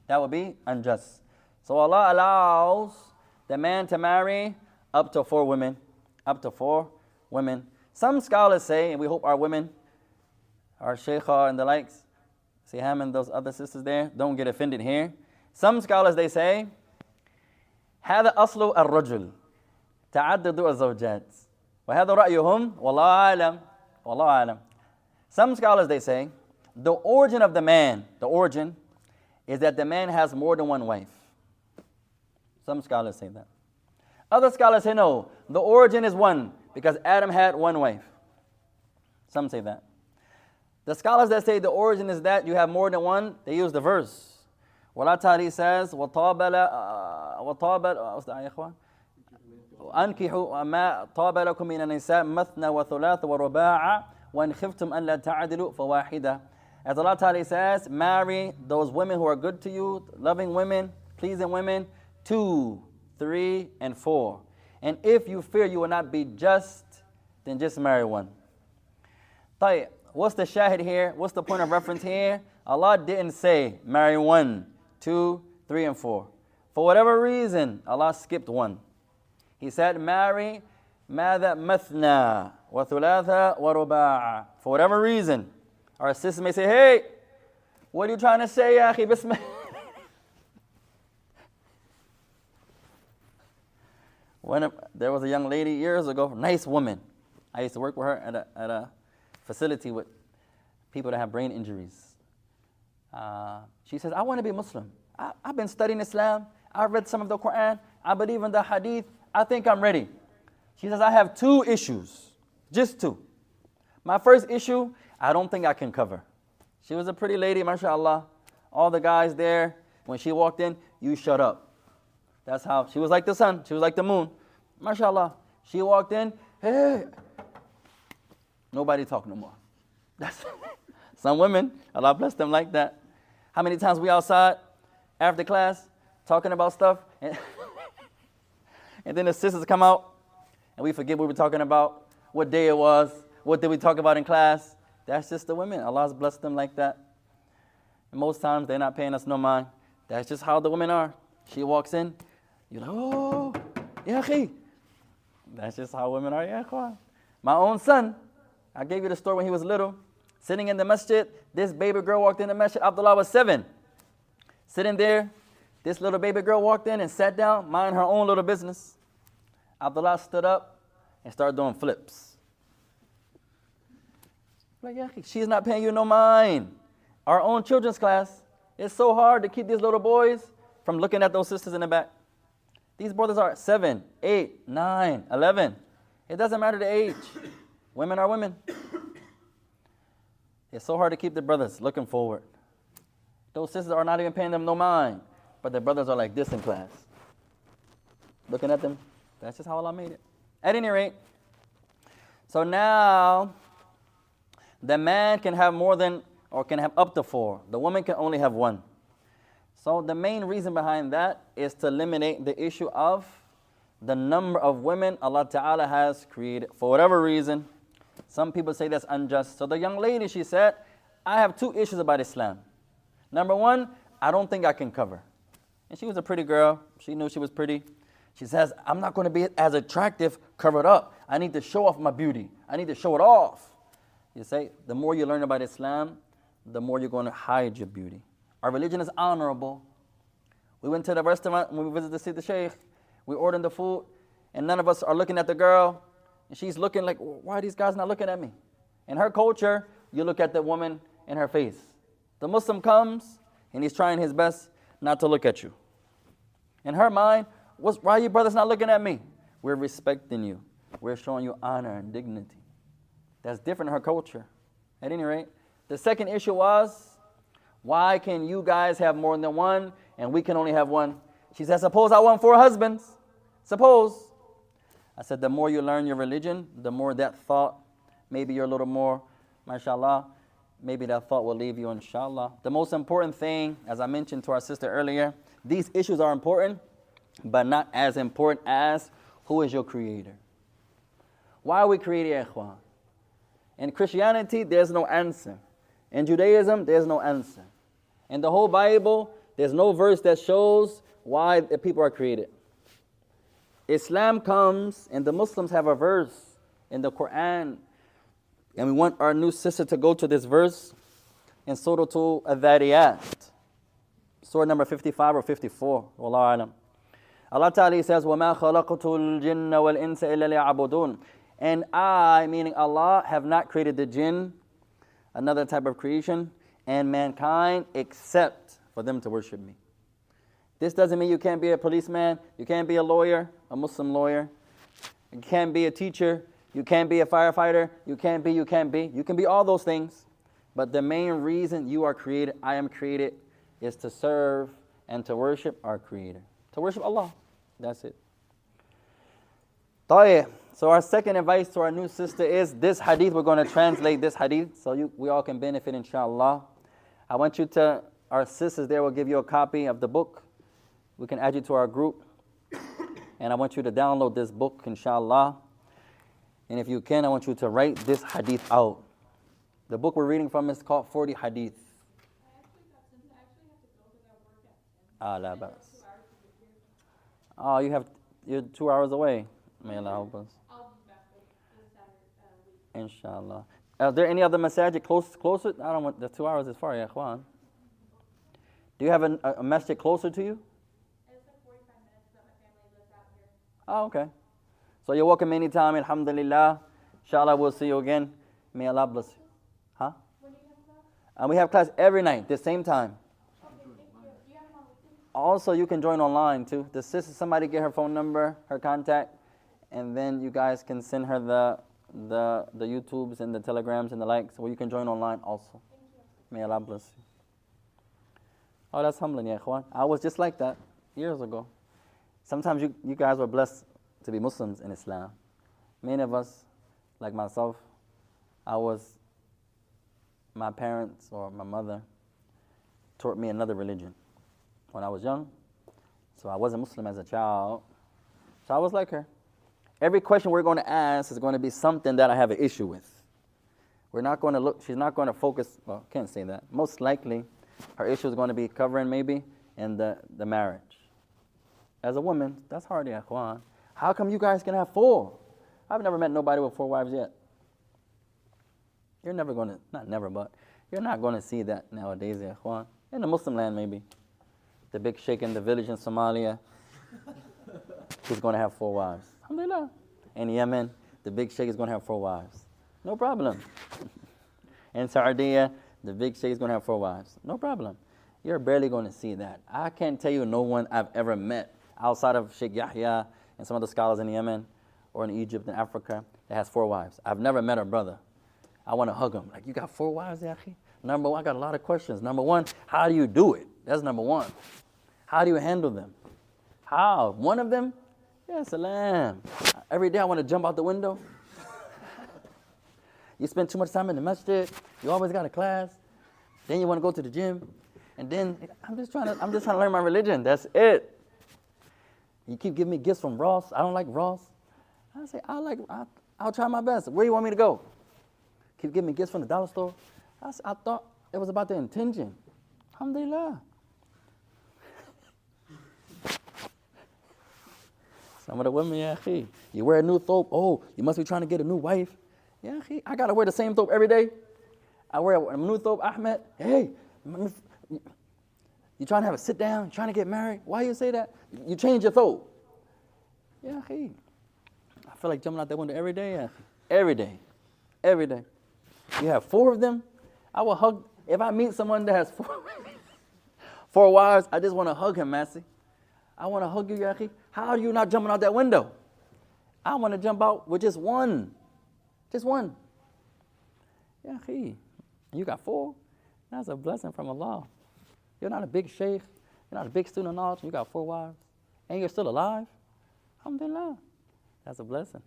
That would be unjust. So Allah allows the man to marry up to four women. Up to four women. Some scholars say, and we hope our women, our sheikha and the likes, Siham and those other sisters there, don't get offended here. Some scholars they say, هذا أصل الرجل تعدد الزوجات وهذا رأيهم والله أعلم والله أعلم Some scholars they say the origin of the man, the origin is that the man has more than one wife. Some scholars say that. Other scholars say no, the origin is one because Adam had one wife. Some say that. The scholars that say the origin is that you have more than one, they use the verse. Allah Ta'ala says, وَطَابَلَ وَطَابَلَ what's the ayah, إخوان? أنكحوا ما طاب لكم من النساء مثنى وثلاث ورباع وإن خفتم أن لا تعدلوا فواحدة As Allah Ta'ala says, marry those women who are good to you, loving women, pleasing women, two, three, and four. And if you fear you will not be just, then just marry one. طيب, what's the shahid here? What's the point of reference here? Allah didn't say marry one, two, three, and four. For whatever reason, Allah skipped one. He said marry ماذا مثنى وثلاثة ورباع. For whatever reason, our sisters may say, hey, what are you trying to say, يا أخي When there was a young lady years ago, nice woman. I used to work with her at a, at a facility with people that have brain injuries. Uh, she says, I want to be Muslim. I, I've been studying Islam. I've read some of the Quran. I believe in the Hadith. I think I'm ready. She says, I have two issues, just two. My first issue, I don't think I can cover. She was a pretty lady, mashallah. All the guys there, when she walked in, you shut up. That's how she was like the sun, she was like the moon. Mashallah. She walked in, hey. Nobody talk no more. That's some women, Allah bless them like that. How many times we outside after class talking about stuff and, and then the sisters come out and we forget what we were talking about, what day it was, what did we talk about in class. That's just the women. Allah's blessed them like that. And most times they're not paying us no mind. That's just how the women are. She walks in, you're like, oh, yeah, That's just how women are, yeah, My own son, I gave you the story when he was little, sitting in the masjid. This baby girl walked in the masjid. Abdullah was seven. Sitting there, this little baby girl walked in and sat down, mind her own little business. Abdullah stood up and started doing flips. Like, yeah, she's not paying you no mind. Our own children's class, it's so hard to keep these little boys from looking at those sisters in the back. These brothers are seven, eight, nine, eleven. It doesn't matter the age. women are women. It's so hard to keep the brothers looking forward. Those sisters are not even paying them no mind, but the brothers are like this in class. Looking at them. That's just how Allah made it. At any rate, so now the man can have more than, or can have up to four. The woman can only have one. So the main reason behind that is to eliminate the issue of the number of women Allah Ta'ala has created. For whatever reason, some people say that's unjust. So the young lady, she said, I have two issues about Islam. Number one, I don't think I can cover. And she was a pretty girl. She knew she was pretty. She says, I'm not going to be as attractive covered up. I need to show off my beauty. I need to show it off. You say, the more you learn about Islam, the more you're going to hide your beauty. Our religion is honorable. We went to the restaurant when we visited to see the sheikh. We ordered the food, and none of us are looking at the girl. And she's looking like, why are these guys not looking at me? In her culture, you look at the woman in her face. The Muslim comes, and he's trying his best not to look at you. In her mind, why are you brothers not looking at me? We're respecting you. We're showing you honor and dignity. That's different in her culture. At any rate, the second issue was, why can you guys have more than one and we can only have one? She said, suppose I want four husbands. Suppose. I said, the more you learn your religion, the more that thought, maybe you're a little more, mashallah, maybe that thought will leave you, inshallah. The most important thing, as I mentioned to our sister earlier, these issues are important, but not as important as who is your creator. Why are we created, ikhwan? In Christianity, there's no answer. In Judaism, there's no answer. In the whole Bible, there's no verse that shows why the people are created. Islam comes, and the Muslims have a verse in the Quran, and we want our new sister to go to this verse in Surah Al-Dhariyat, Surah number 55 or 54. Wallahu alam. Allah Ta'ala says, وَمَا خَلَقْتُ الْجِنَّ وَالْإِنسَ إِلَّا لِيَعْبُدُونَ And I, meaning Allah, have not created the jinn, another type of creation, and mankind except for them to worship me. This doesn't mean you can't be a policeman, you can't be a lawyer, a Muslim lawyer, you can't be a teacher, you can't be a firefighter, you can't be, you can't be. You can be all those things. But the main reason you are created, I am created, is to serve and to worship our Creator. To worship Allah. That's it. طيب. So our second advice to our new sister is this hadith. We're going to translate this hadith so you, we all can benefit, inshallah. I want you to, our sisters there will give you a copy of the book. We can add you to our group. And I want you to download this book, inshallah. And if you can, I want you to write this hadith out. The book we're reading from is called 40 Hadith. I actually got something. I actually have to go because I work at 10. Ah, la bas. it's two hours to get here. Oh, you have, you're two hours away. May Allah help us. I'll be back like this Saturday uh. Inshallah. Are there any other masajid close, closer? I don't want, the two hours is far, yeah, Juan. Do you have a, a, masjid closer to you? It's like 45 minutes, but my family lives out here. Oh, okay. So you're welcome anytime, alhamdulillah. Inshallah, we'll see you again. May Allah bless you. Huh? When do you have class? And we have class every night, the same time. Okay, you. Also, you can join online too. The sister, somebody get her phone number, her contact, and then you guys can send her the the the YouTubes and the telegrams and the likes, where you can join online also. May Allah bless you. Oh, that's humbling, yeah, ikhwan. I was just like that years ago. Sometimes you, you guys were blessed to be Muslims in Islam. Many of us, like myself, I was, my parents or my mother taught me another religion when I was young. So I wasn't Muslim as a child. So I was like her. Every question we're going to ask is going to be something that I have an issue with. We're not going to look, she's not going to focus, well, can't say that. Most likely, her issue is going to be covering maybe in the, the marriage. As a woman, that's hard, ya ikhwan. How come you guys can have four? I've never met nobody with four wives yet. You're never going to, not never, but you're not going to see that nowadays, ya ikhwan. In the Muslim land, maybe. The big sheikh in the village in Somalia, he's going to have four wives. Alhamdulillah. In Yemen, the big sheikh is going to have four wives. No problem. in Saudi, the big sheikh is going to have four wives. No problem. You're barely going to see that. I can't tell you no one I've ever met outside of Sheikh Yahya and some of the scholars in Yemen or in Egypt and Africa that has four wives. I've never met a brother. I want to hug him. Like, you got four wives, Yahi? Number one, I got a lot of questions. Number one, how do you do it? That's number one. How do you handle them? How? One of them? Yeah, salam. Every day I want to jump out the window. you spend too much time in the masjid. You always got a class. Then you want to go to the gym. And then I'm just trying to I'm just trying to learn my religion. That's it. You keep giving me gifts from Ross. I don't like Ross. I say, I like I, I'll try my best. Where do you want me to go? Keep giving me gifts from the dollar store. I thought it was about the intention. Alhamdulillah. Some of the women, yeah, you wear a new thobe. Oh, you must be trying to get a new wife. Yeah, I gotta wear the same thobe every day. I wear a new thobe, Ahmed. Hey, you trying to have a sit down, trying to get married? Why you say that? You change your thobe. Yeah, akhi. I feel like jumping out that window every day, yeah. Every day. Every day. You have four of them. I will hug. If I meet someone that has four, four wives, I just want to hug him, Massey. I want to hug you, Yahi. How are you not jumping out that window? I want to jump out with just one. Just one. Yahi. You got four? That's a blessing from Allah. You're not a big sheikh. You're not a big student of knowledge. You got four wives. And you're still alive. Alhamdulillah. That's a blessing.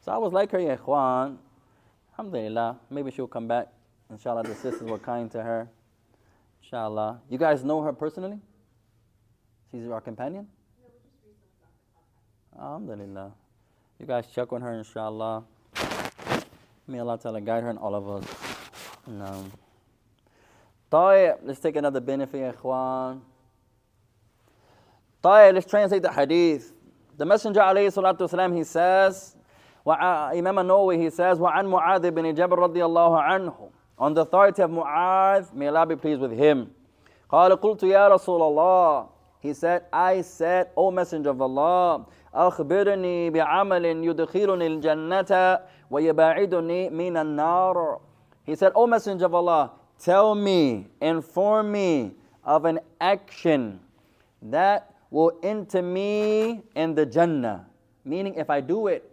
So I was like her, Ikhwan. Alhamdulillah. Maybe she'll come back. Inshallah, the sisters were kind to her. Inshallah. You guys know her personally? She's our companion? Alhamdulillah. You guys check on her, inshallah. May Allah Ta'ala guide her and all of us. No. طيب, let's take another benefit, ya ikhwan. طيب, let's translate the hadith. The Messenger alayhi salatu wasalam, he says, Imam an-Nawawi, he says, وعن معاذ بن جبل رضي الله عنه On the authority of Mu'adh, may Allah be pleased with him. قال قلت يا رسول الله He said, I said, O Messenger of Allah, أخبرني بعمل يدخلني الجنة ويباعدني من النار. He said, O Messenger of Allah, tell me, inform me of an action that will enter me in the Jannah. Meaning, if I do it,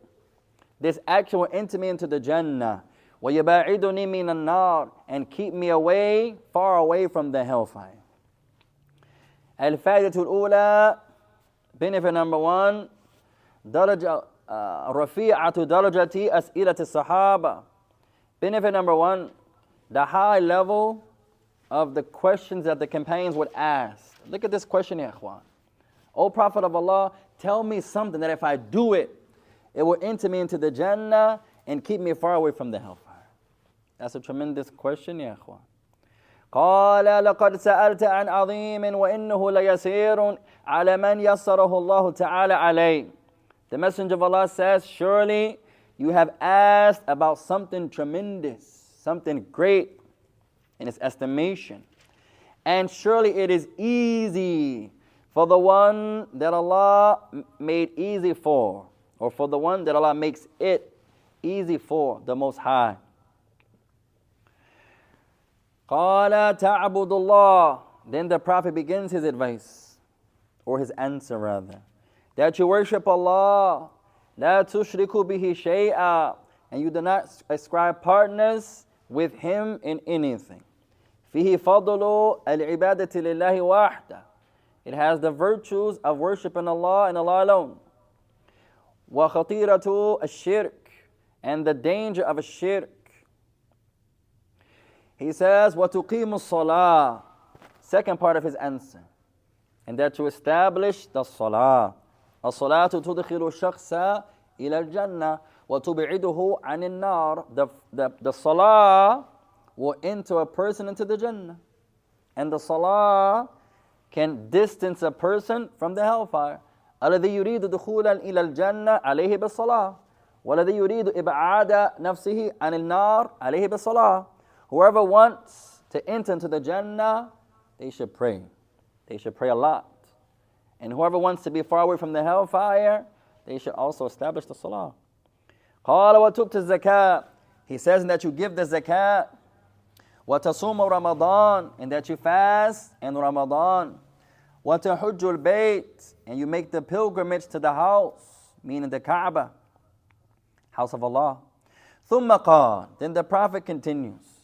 this action will enter me into the Jannah. وَيَبَاعِدُنِي مِنَ النَّارِ And keep me away, far away from the hellfire. الفائدة الأولى benefit number one درجة رفيعة درجة أسئلة الصحابة benefit number one the high level of the questions that the companions would ask look at this question ya ikhwan O Prophet of Allah tell me something that if I do it it will enter me into the Jannah and keep me far away from the hellfire that's a tremendous question ya ikhwan قال لقد سألت عن عظيم وإنه ليسير على من يسره الله تعالى عليه The Messenger of Allah says, Surely you have asked about something tremendous, something great in its estimation. And surely it is easy for the one that Allah made easy for, or for the one that Allah makes it easy for, the Most High. قال تعبد الله Then the Prophet begins his advice, or his answer rather, that you worship Allah, لا تشركوا به شيئا, and you do not ascribe partners with Him in anything. فيه فضل العبادة لله وحده. It has the virtues of worshiping Allah and Allah alone. وخطيرة الشرك, and the danger of a shirk. He says, وَتُقِيمُ الصَّلَاةِ Second part of his answer. And that to establish the salah. الصلاة تدخل الشخص إلى الجنة وتبعده عن النار. The, the, the salah will enter a person into the Jannah. And the salah can distance a person from the hellfire. الذي يريد دخولا إلى الجنة عليه بالصلاة والذي يريد إبعاد نفسه عن النار عليه بالصلاة Whoever wants to enter into the Jannah, they should pray. They should pray a lot. And whoever wants to be far away from the hellfire, they should also establish the salah. قال وتؤت الزكاة He says that you give the zakat. وتصوم رمضان and that you fast in Ramadan. وتحج البيت and you make the pilgrimage to the house, meaning the Kaaba, house of Allah. ثم قال Then the Prophet continues.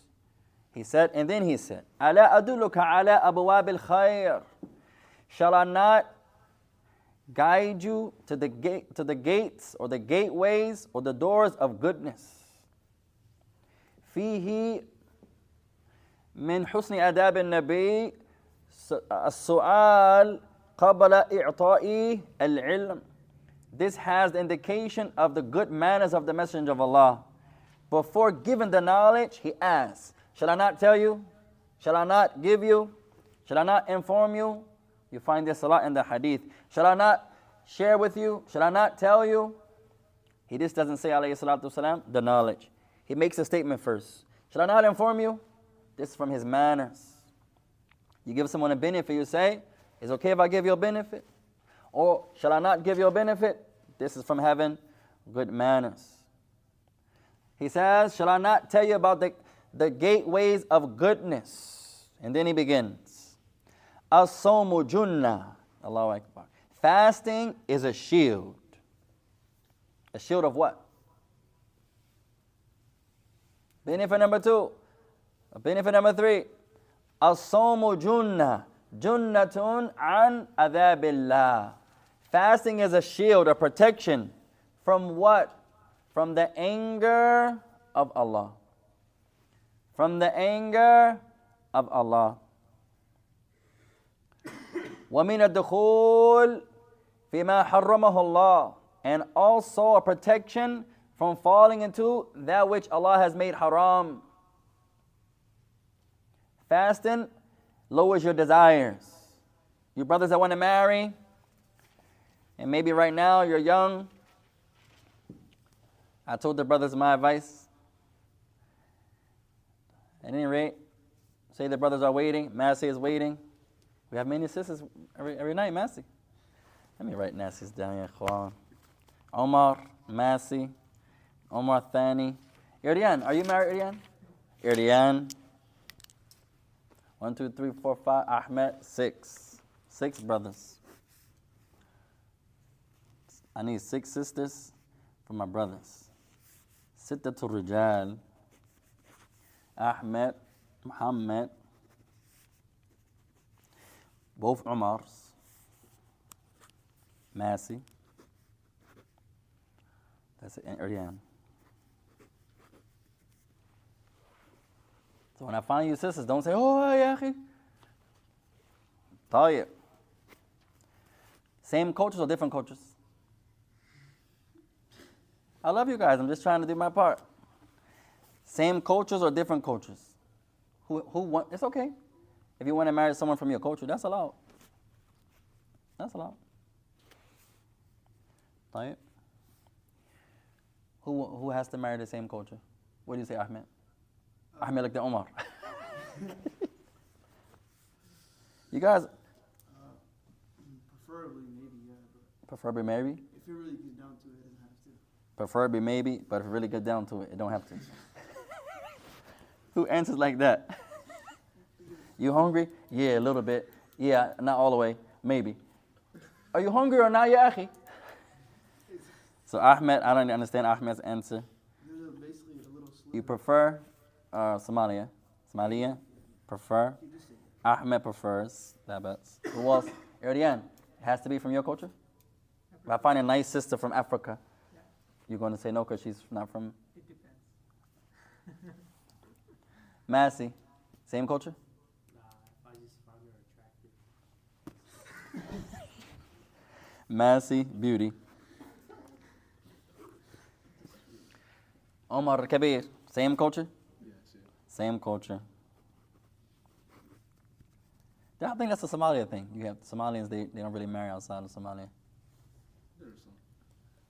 He said, and then he said, ألا أدلك على أبواب الخير Shall I not guide you to the, gate, to the gates or the gateways or the doors of goodness? فيه من حسن آداب النبي السؤال قبل إعطاء العلم This has the indication of the good manners of the Messenger of Allah. Before giving the knowledge, he asks, Shall I not tell you? Shall I not give you? Shall I not inform you? You find this a lot in the hadith. Shall I not share with you? Shall I not tell you? He just doesn't say, alayhi salatu wasalam, the knowledge. He makes a statement first. Shall I not inform you? This is from his manners. You give someone a benefit, you say, Is it okay if I give you a benefit? Or shall I not give you a benefit? This is from having good manners. He says, Shall I not tell you about the, the gateways of goodness? And then he begins. As-sawmu junnah. Allahu Akbar. Fasting is a shield. A shield of what? Benefit number two. Benefit number three. As-sawmu junnah. Junnatun an adhabillah. Fasting is a shield, a protection from what? From the anger of Allah From the anger of Allah. ومن الدخول فيما حرمه الله and also a protection from falling into that which Allah has made haram. Fasting lowers your desires. You brothers that want to marry, and maybe right now you're young. I told the brothers my advice. at any rate, say the brothers are waiting, Massey is waiting. We have many sisters every, every night, Massey. Let me write Massey's down here, Omar, Massey, Omar Thani. Irdian, are you married, Irdian? Irdian. One, two, three, four, five. Ahmed, six. Six brothers. I need six sisters for my brothers. Sittatul Rijal. Ahmed, Muhammad, both Umars, Massey, that's it, and So when I find you sisters, don't say, oh, yeah, tell you. Same cultures or different cultures? I love you guys. I'm just trying to do my part. Same cultures or different cultures? Who, who want, it's okay. If you want to marry someone from your culture, that's allowed. That's allowed. Right? Who, who has to marry the same culture? What do you say, Ahmed? Ahmed like the Omar. you guys. Uh, preferably, maybe, yeah. preferably, maybe? If you really get down to it, it doesn't have to. Preferably, maybe, but if you really get down to it, it don't have to. Who answers like that? you hungry? Yeah, a little bit. Yeah, not all the way. Maybe. Are you hungry or not, ya? So Ahmed, I don't understand Ahmed's answer. You prefer uh, Somalia? Somalia? Prefer? Ahmed prefers that bets. Who else? Irian, it has to be from your culture? If I find a nice sister from Africa, you're going to say no because she's not from It depends. Massey. Same culture? Nah, I just find her attractive. Massey, beauty. Omar Kabir, same culture? Yes, yeah. Same culture. I think that's a Somalia thing. You have Somalians, they, they don't really marry outside of Somalia. There's some.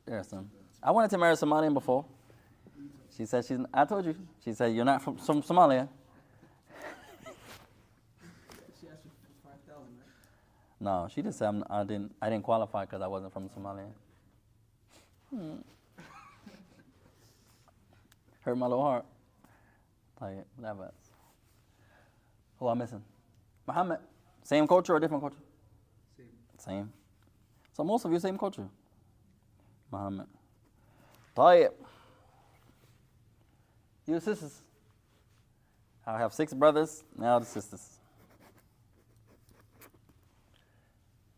There are some. I wanted to marry a Somalian before. She said she's. I told you. She said you're not from, from Somalia. She asked you for 5,000, right? No, she just said I'm, I didn't. I didn't qualify because I wasn't from Somalia. Hmm. Hurt my little heart. Like that bad. Who I'm missing? Muhammad. Same culture or different culture? Same. Same. So most of you same culture. Muhammad. طيب. you sisters. I have six brothers, now the sisters.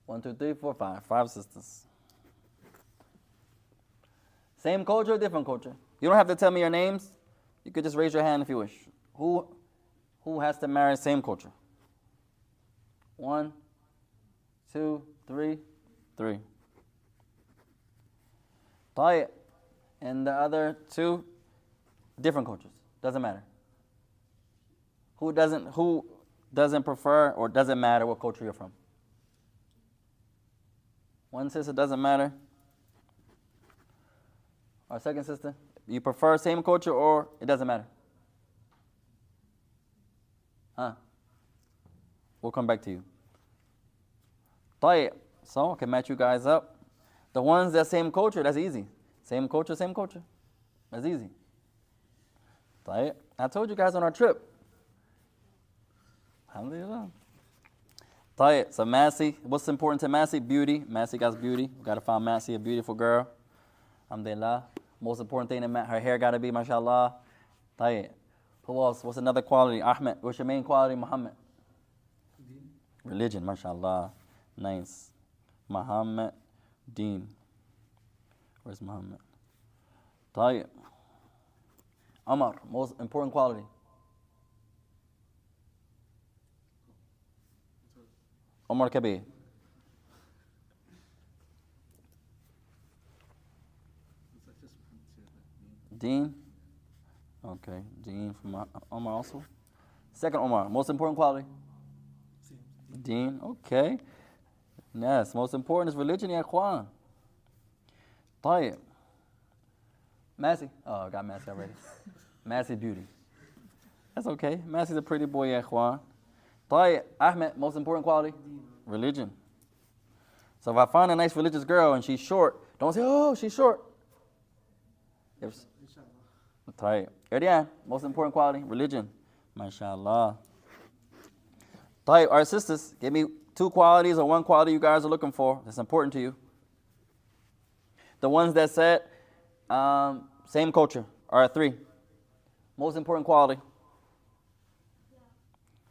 One, two, three, four, five. Five sisters. Same culture, different culture. You don't have to tell me your names. You could just raise your hand if you wish. Who, who has to marry same culture? One, two, three, three. Tie. And the other two, different cultures, doesn't matter. Who doesn't who doesn't prefer or doesn't matter what culture you're from? One sister doesn't matter. Our second sister, you prefer same culture or it doesn't matter? Huh? We'll come back to you. So I can match you guys up. The ones that same culture, that's easy. Same culture, same culture. That's easy. Right? I told you guys on our trip. Alhamdulillah. Right, so Massey, what's important to Massey? Beauty. Massey got beauty. We gotta find Massey a beautiful girl. Alhamdulillah. Most important thing, her hair gotta be, mashallah. Right. Who else? What's another quality? Ahmed. What's your main quality, Muhammad? Deen. Religion, mashallah. Nice. Muhammad Deen. Where's Muhammad? Right. Amar, most important quality. Omar Kabir. Deen. Okay, Deen from Omar also. Second Omar, most important quality? Deen, okay. Yes, most important is religion, Yeah, Kwan. طيب. Massey. Oh, I got Massey already. Massey Beauty. That's okay. Massey's a pretty boy, Ikhwan. Tayyip, Ahmed, most important quality? Religion. So if I find a nice religious girl and she's short, don't say, oh, she's short. Tayyip. Irdian, most important quality? Religion. MashaAllah. Tayyip, our sisters, give me two qualities or one quality you guys are looking for that's important to you. The ones that said, um, same culture, are three. Most important quality.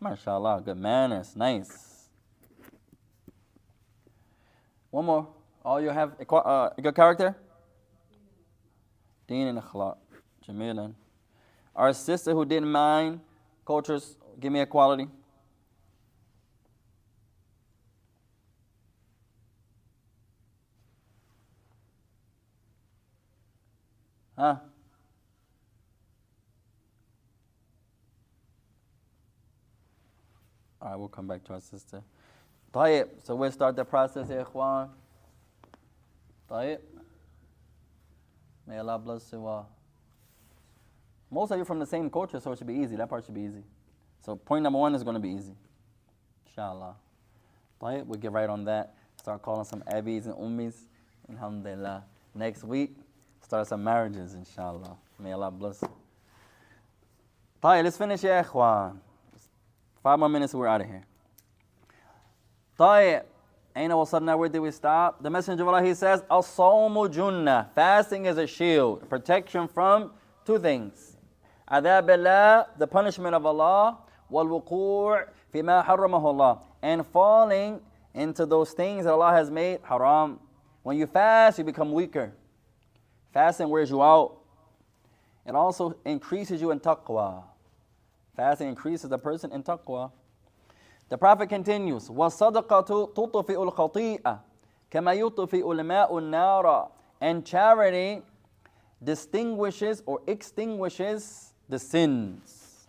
MashaAllah, good manners, nice. One more. All you have a, uh, good character? Deen and akhlaq. Jamilan. Our sister who didn't mind cultures, give me a quality. Huh? All right, we'll come back to our sister. طيب, so we'll start the process, يا إخوان. طيب. May Allah bless you all. Most of you from the same culture, so it should be easy. That part should be easy. So point number one is going to be easy. Inshallah. طيب, we'll get right on that. Start calling some Abis and Ummis. Alhamdulillah. Next week, start some marriages, inshallah. May Allah bless. طيب, let's finish, يا إخوان. Five more minutes, we're out of here. طيب. Ain't وصلنا where did we stop? The Messenger of Allah he says, As-sawmu junnah. Fasting is a shield, protection from two things. عذاب الله, the punishment of Allah, والوقوع فيما حرمه الله, and falling into those things that Allah has made haram. When you fast, you become weaker. Fasting wears you out. It also increases you in taqwa. Fasting increases the person in taqwa. The Prophet continues, وَالصَّدَقَةُ تُطْفِئُ الْخَطِيئَةِ كَمَا يُطْفِئُ الْمَاءُ النَّارَ And charity distinguishes or extinguishes the sins,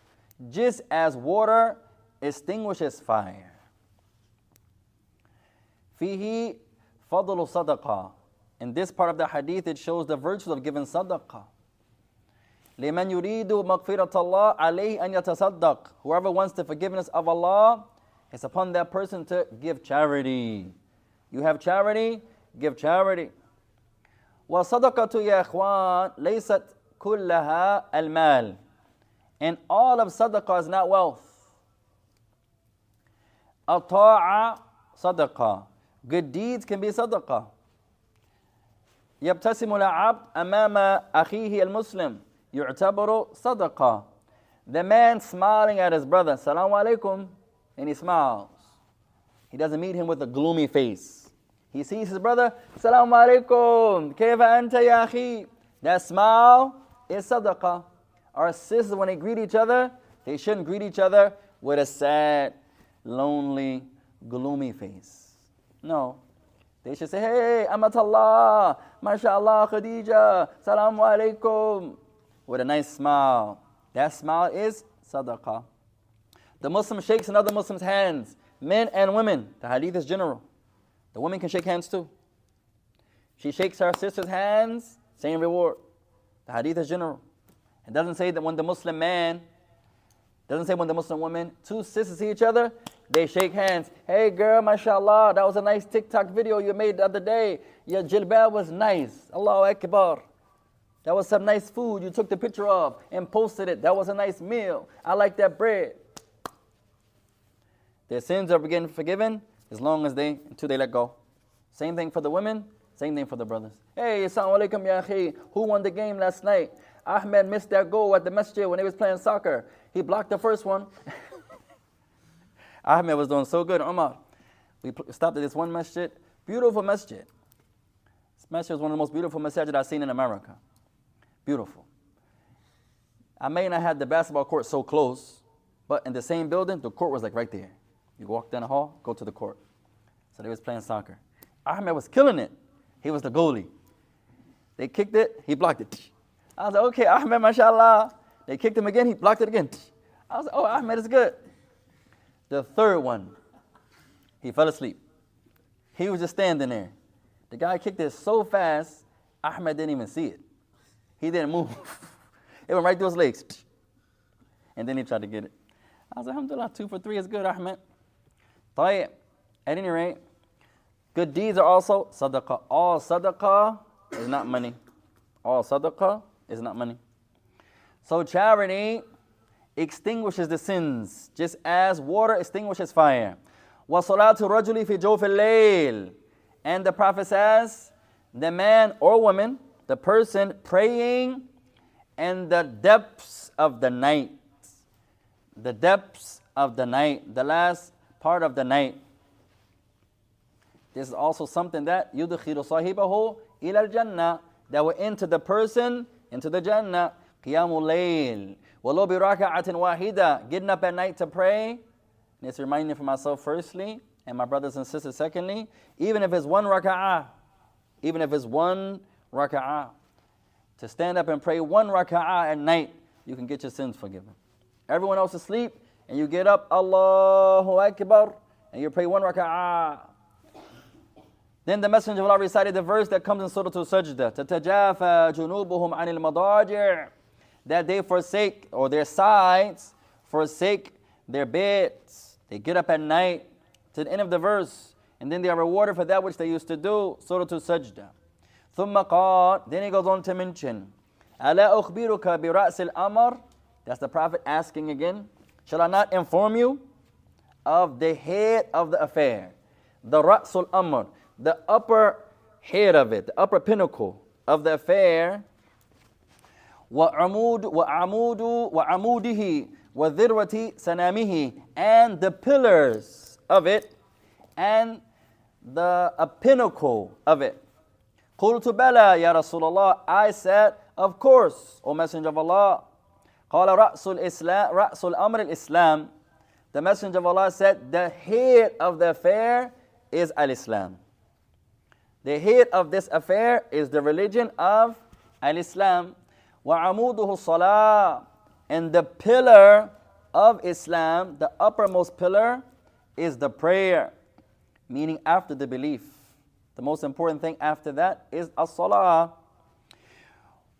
just as water extinguishes fire. فيه فضل صدقة. In this part of the hadith, it shows the virtues of giving sadaqah. لمن يريد مغفرة الله عليه أن يتصدق. Whoever wants the forgiveness of Allah, it's upon that person to give charity. You have charity, give charity. والصدقة يا إخوان ليست كلها المال. And all of sadaqah is not wealth. الطاعة صدقة. Good deeds can be sadaqah. يبتسم العبد أمام أخيه المسلم يعتبر صدقة. The man smiling at his brother, Salaam alaikum, and he smiles. He doesn't meet him with a gloomy face. He sees his brother, Salaam alaikum, كيف أنت يا أخي? That smile is sadaqah. Our sisters, when they greet each other, they shouldn't greet each other with a sad, lonely, gloomy face. No. They should say, hey, Amatallah, MashaAllah, Khadija, Salaam alaikum, with a nice smile. That smile is sadaqah. The Muslim shakes another Muslim's hands, men and women. The hadith is general. The women can shake hands too. She shakes her sister's hands, same reward. The hadith is general. It doesn't say that when the Muslim man, doesn't say when the Muslim woman, two sisters see each other, they shake hands. Hey girl, mashallah, that was a nice TikTok video you made the other day. Your jilbab was nice. Allahu Akbar. That was some nice food you took the picture of and posted it. That was a nice meal. I like that bread. Their sins are getting forgiven as long as they until they let go. Same thing for the women, same thing for the brothers. Hey, assalamu alaikum ya. Who won the game last night? Ahmed missed that goal at the masjid when he was playing soccer. He blocked the first one. Ahmed was doing so good. Umar, we stopped at this one masjid, beautiful masjid. This masjid is one of the most beautiful masjid I've seen in America. Beautiful. I may not have the basketball court so close, but in the same building, the court was like right there. You walk down the hall, go to the court. So they was playing soccer. Ahmed was killing it. He was the goalie. They kicked it, he blocked it. I was like, okay, Ahmed, mashallah. They kicked him again, he blocked it again. I was like, oh, Ahmed is good. The third one, he fell asleep. He was just standing there. The guy kicked it so fast, Ahmed didn't even see it. He didn't move. it went right through his legs. And then he tried to get it. I was like, Alhamdulillah, two for three is good, Ahmed. طيب. At any rate, good deeds are also sadaqah. All sadaqah is not money. All sadaqah is not money. So charity extinguishes the sins, just as water extinguishes fire. وَصَلَاةُ الرَّجُلِ فِي جَوْفِ اللَّيْلِ And the Prophet says, the man or woman, the person praying in the depths of the night. The depths of the night, the last part of the night. This is also something that يُدْخِلُ صَاحِبَهُ إِلَى الْجَنَّةِ That will enter the person into the Jannah. قِيَامُ اللَّيْلِ وَلَوْ بِرَكَعَةٍ وَاحِدَةٍ Getting up at night to pray. And it's reminding for myself firstly, and my brothers and sisters secondly, even if it's one raka'ah, even if it's one raka'ah, to stand up and pray one raka'ah at night, you can get your sins forgiven. Everyone else asleep, and you get up, Allahu Akbar, and you pray one raka'ah. Then the Messenger of Allah recited the verse that comes in Surah Al-Sajdah, تَتَجَافَى جُنُوبُهُمْ عَنِ الْمَضَاجِعِ That they forsake, or their sides, forsake their beds. They get up at night to the end of the verse, and then they are rewarded for that which they used to do. Surah Al-Sajdah. ثم قال, then he goes on to mention, أَلَا أُخْبِرُكَ بِرَأْسِ الْأَمَرِ That's the Prophet asking again. Shall I not inform you of the head of the affair? The Ra'sul Amr, the upper head of it, the upper pinnacle of the affair. وعمود وعمود وعموده وذروة سنامه and the pillars of it and the a pinnacle of it. قلت بلى يا رسول الله I said of course O Messenger of Allah قال رأس الإسلام رأس الأمر الإسلام The Messenger of Allah said the head of the affair is al-Islam. The head of this affair is the religion of al-Islam. وعموده الصلاة And the pillar of Islam, the uppermost pillar, is the prayer, meaning after the belief. The most important thing after that is as-salah.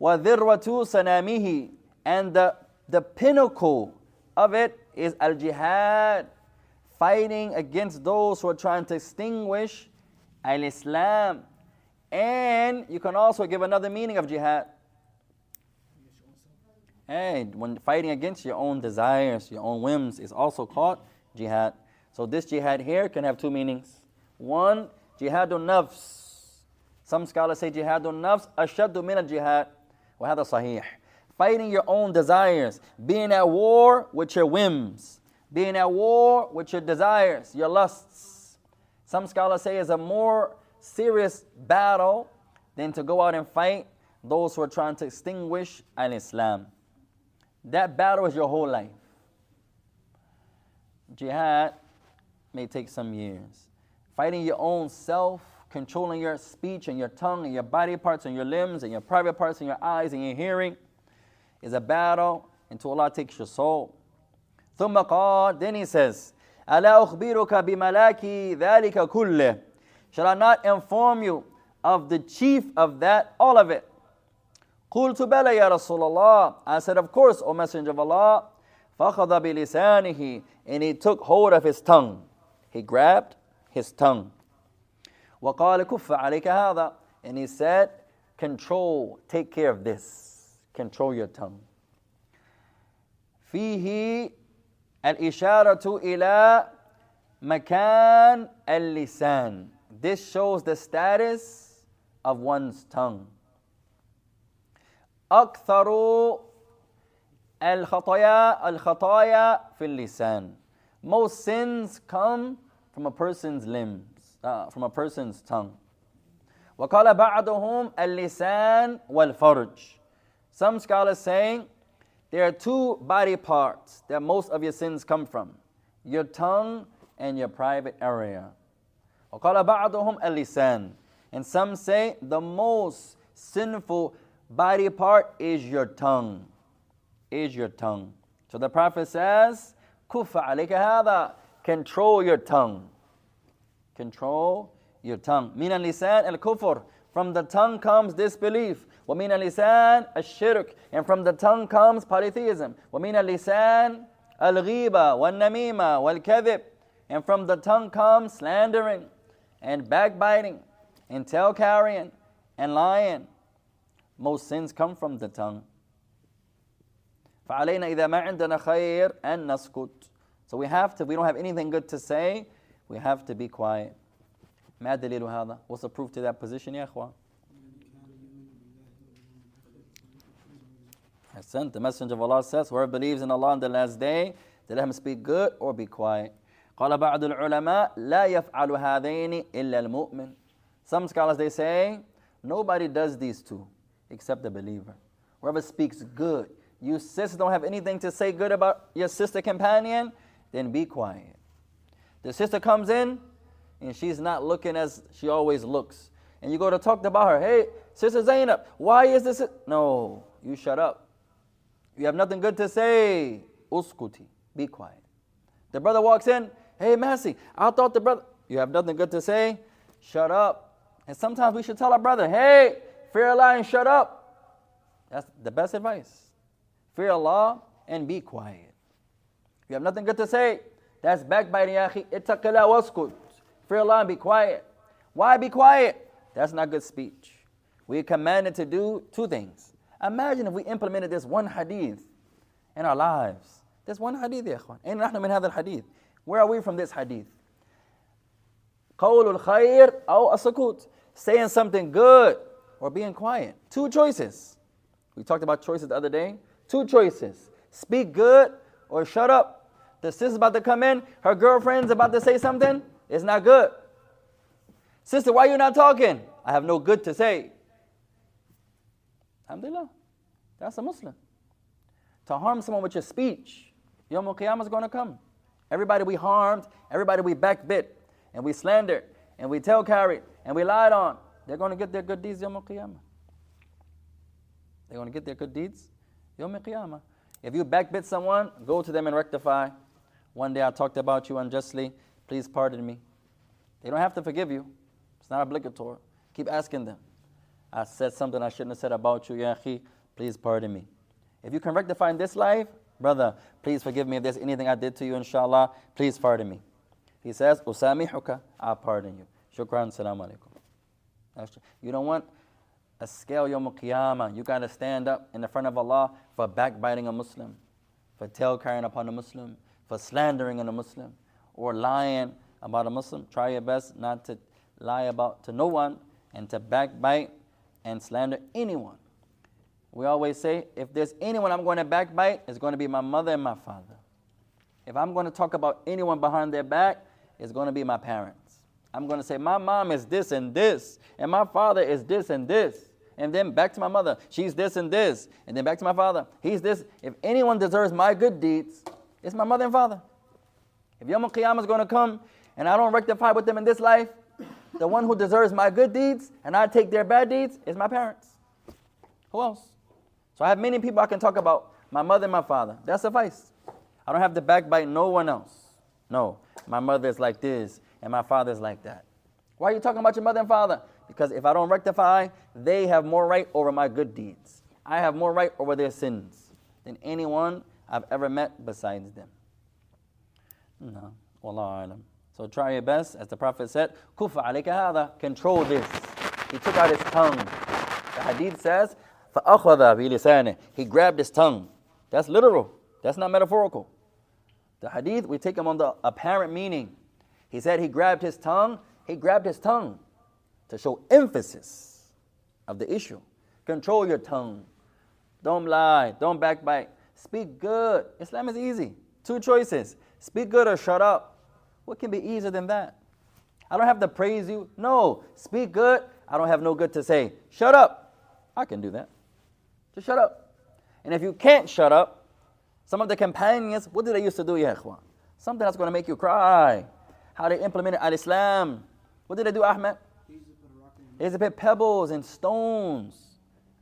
وَذِرْوَةُ سَنَامِهِ And the, the pinnacle of it is al-jihad, fighting against those who are trying to extinguish al-Islam. And you can also give another meaning of jihad. Hey, when fighting against your own desires, your own whims, is also called jihad. So this jihad here can have two meanings. One, jihadun nafs. Some scholars say jihadun nafs ashaddu min al-jihad. وهذا صحيح. Fighting your own desires, being at war with your whims, being at war with your desires, your lusts. Some scholars say is a more serious battle than to go out and fight those who are trying to extinguish al-Islam. That battle is your whole life. Jihad may take some years. Fighting your own self, controlling your speech and your tongue and your body parts and your limbs and your private parts and your eyes and your hearing is a battle until Allah takes your soul. ثم قال then he says ألا أخبرك بملاك ذلك كله Shall I not inform you of the chief of that, all of it? قلت بلى يا رسول الله I said of course O Messenger of Allah فأخذ بلسانه and he took hold of his tongue he grabbed his tongue وقال كف عليك هذا and he said control take care of this control your tongue فيه الإشارة إلى مكان اللسان this shows the status of one's tongue أكثر الخطايا الخطايا في اللسان most sins come from a person's limbs uh, from a person's tongue وقال بعضهم اللسان والفرج some scholars saying there are two body parts that most of your sins come from your tongue and your private area وقال بعضهم اللسان and some say the most sinful body part is your tongue. Is your tongue. So the Prophet says, Kufa alayka hada. Control your tongue. Control your tongue. Min al-lisan al-kufr. From the tongue comes disbelief. ومن اللسان الشرك. And from the tongue comes polytheism. ومن اللسان الغيبة والنميمة والكذب. And from the tongue comes slandering and backbiting and tale carrying and lying. Most sins come from the tongue. فعلينا إذا ما عندنا خير أن نسكت. So we have to, we don't have anything good to say, we have to be quiet. ما دليل هذا? What's the proof to that position يا أخوان? Hassan, the Messenger of Allah says, whoever believes in Allah on the last day, they let him speak good or be quiet. قال بعض العلماء لا يفعل هذين إلا المؤمن. Some scholars they say, nobody does these two except the believer. Whoever speaks good, you sisters don't have anything to say good about your sister companion, then be quiet. The sister comes in and she's not looking as she always looks. And you go to talk about her, hey, Sister Zainab, why is this? No, you shut up. You have nothing good to say. Uskuti, be quiet. The brother walks in, hey, Massey, I thought the brother, you have nothing good to say. Shut up. And sometimes we should tell our brother, hey, fear Allah and shut up. That's the best advice. Fear Allah and be quiet. You have nothing good to say. That's backbiting, yahi. Ittaqila waskut. Fear Allah and be quiet. Why be quiet? That's not good speech. We are commanded to do two things. Imagine if we implemented this one hadith in our lives. This one hadith, ya ikhwan. Ain't min hadha hadith. Where are we from this hadith? Qawlul khair aw asakut. Saying something good or being quiet. Two choices. We talked about choices the other day. Two choices. Speak good or shut up. The sister's about to come in, her girlfriend's about to say something. It's not good. Sister, why you not talking? I have no good to say. Alhamdulillah. That's a Muslim. To harm someone with your speech, Yom Qiyamah is going to come. Everybody we harmed, everybody we backbit, and we slandered, and we tell carried, and we lied on, they're going to get their good deeds Yom Qiyamah. They're going to get their good deeds Yom Qiyamah. If you backbit someone, go to them and rectify. One day I talked about you unjustly. Please pardon me. They don't have to forgive you. It's not obligatory. Keep asking them. I said something I shouldn't have said about you, Ya akhi. Please pardon me. If you can rectify in this life, brother, please forgive me if there's anything I did to you, inshallah. Please pardon me. He says, Usamihuka, I pardon you. Shukran, salam alaikum. You don't want a scale yom qiyamah. You got to stand up in the front of Allah for backbiting a Muslim, for tale carrying upon a Muslim, for slandering a Muslim, or lying about a Muslim. Try your best not to lie about to no one and to backbite and slander anyone. We always say, if there's anyone I'm going to backbite, it's going to be my mother and my father. If I'm going to talk about anyone behind their back, it's going to be my parents. I'm going to say, my mom is this and this, and my father is this and this. And then back to my mother, she's this and this. And then back to my father, he's this. If anyone deserves my good deeds, it's my mother and father. If Yom is going to come and I don't rectify with them in this life, the one who deserves my good deeds and I take their bad deeds is my parents. Who else? So I have many people I can talk about my mother and my father. That suffice. I don't have to backbite no one else. No, my mother is like this and my father is like that. Why are you talking about your mother and father? Because if I don't rectify, they have more right over my good deeds. I have more right over their sins than anyone I've ever met besides them. No, wallahu alam. So try your best, as the Prophet said, kufa alayka hada, control this. He took out his tongue. The hadith says, فَأَخَذَ بِلِسَانِهِ He grabbed his tongue. That's literal. That's not metaphorical. The hadith, we take him on the apparent meaning. He said he grabbed his tongue. He grabbed his tongue to show emphasis of the issue. Control your tongue. Don't lie. Don't backbite. Speak good. Islam is easy. Two choices speak good or shut up. What can be easier than that? I don't have to praise you. No. Speak good. I don't have no good to say. Shut up. I can do that. Just shut up. And if you can't shut up, some of the companions, what did they used to do, ya? Something that's going to make you cry. How they implemented Al Islam. What did they do, Ahmed? They used to put pebbles and stones.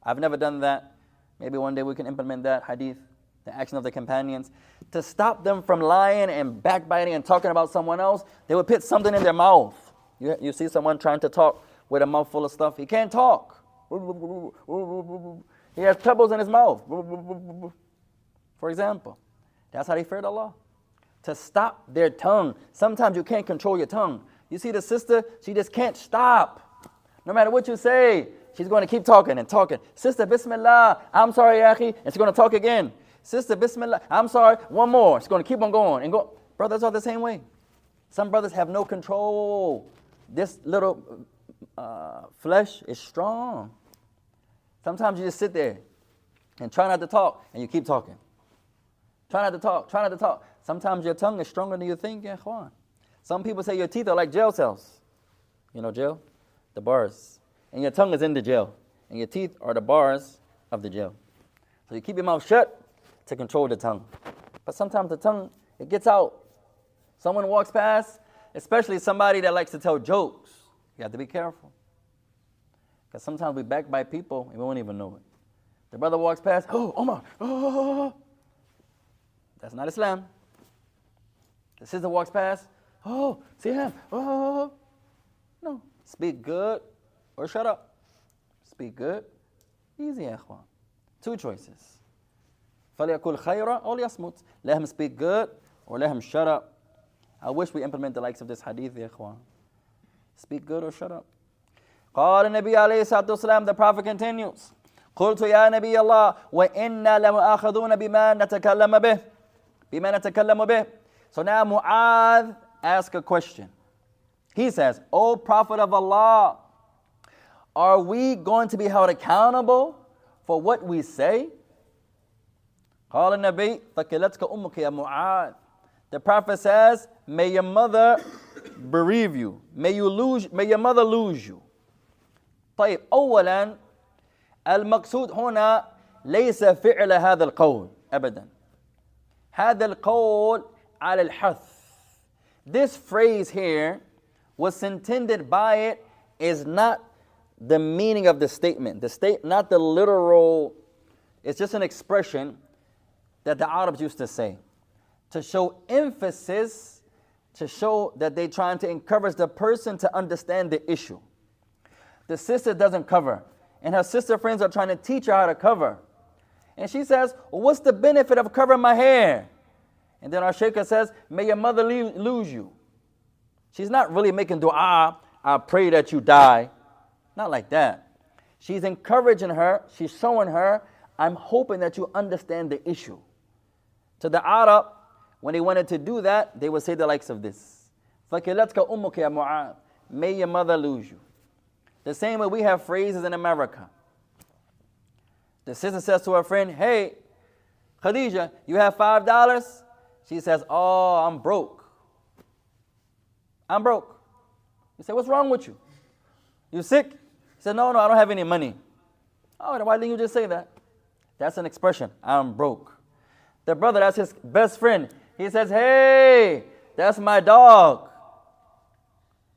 I've never done that. Maybe one day we can implement that hadith, the action of the companions. To stop them from lying and backbiting and talking about someone else, they would put something in their mouth. You, you see someone trying to talk with a mouth full of stuff, he can't talk. He has pebbles in his mouth. For example, that's how they feared Allah. To stop their tongue. Sometimes you can't control your tongue. You see the sister, she just can't stop. No matter what you say, she's going to keep talking and talking. Sister, Bismillah, I'm sorry, Akhi, and she's going to talk again. Sister, Bismillah, I'm sorry, one more. She's going to keep on going and go. Brothers are the same way. Some brothers have no control. This little uh, flesh is strong. Sometimes you just sit there and try not to talk, and you keep talking. Try not to talk, try not to talk. Sometimes your tongue is stronger than you think, ikhwan. Some people say your teeth are like jail cells. You know jail? The bars. And your tongue is in the jail. And your teeth are the bars of the jail. So you keep your mouth shut to control the tongue. But sometimes the tongue, it gets out. Someone walks past, especially somebody that likes to tell jokes. You have to be careful. Because sometimes we backbite people and we won't even know it. The brother walks past, oh, Omar, oh. That's not Islam. The sister walks past, oh, see him, oh. No, speak good or shut up. Speak good, easy, ya ikhwan. Two choices. فليقل خيرا أو ليصمت. Let him speak good or let him shut up. I wish we implement the likes of this hadith, ya ikhwan. Speak good or shut up. قال النبي عليه الصلاة والسلام the Prophet continues قلت يا نبي الله وإنا لمؤاخذون بما نتكلم به بما نتكلم به So now Mu'adh asks a question. He says, O Prophet of Allah, are we going to be held accountable for what we say? قال النبي ثكلتك أمك يا معاذ The Prophet says, May your mother bereave you. May you lose may your mother lose you. طيب أولا المقصود هنا ليس فعل هذا القول أبدا هذا القول al hath. This phrase here, what's intended by it is not the meaning of the statement, the state, not the literal, it's just an expression that the Arabs used to say to show emphasis, to show that they're trying to encourage the person to understand the issue. The sister doesn't cover, and her sister friends are trying to teach her how to cover. And she says, well, What's the benefit of covering my hair? And then our shaykhah says, May your mother lose you. She's not really making dua, I pray that you die. Not like that. She's encouraging her, she's showing her, I'm hoping that you understand the issue. To the Arab, when they wanted to do that, they would say the likes of this. May your mother lose you. The same way we have phrases in America. The sister says to her friend, Hey, Khadija, you have five dollars? She says, Oh, I'm broke. I'm broke. You say, What's wrong with you? You sick? He said, No, no, I don't have any money. Oh, then why didn't you just say that? That's an expression. I'm broke. The brother, that's his best friend. He says, Hey, that's my dog.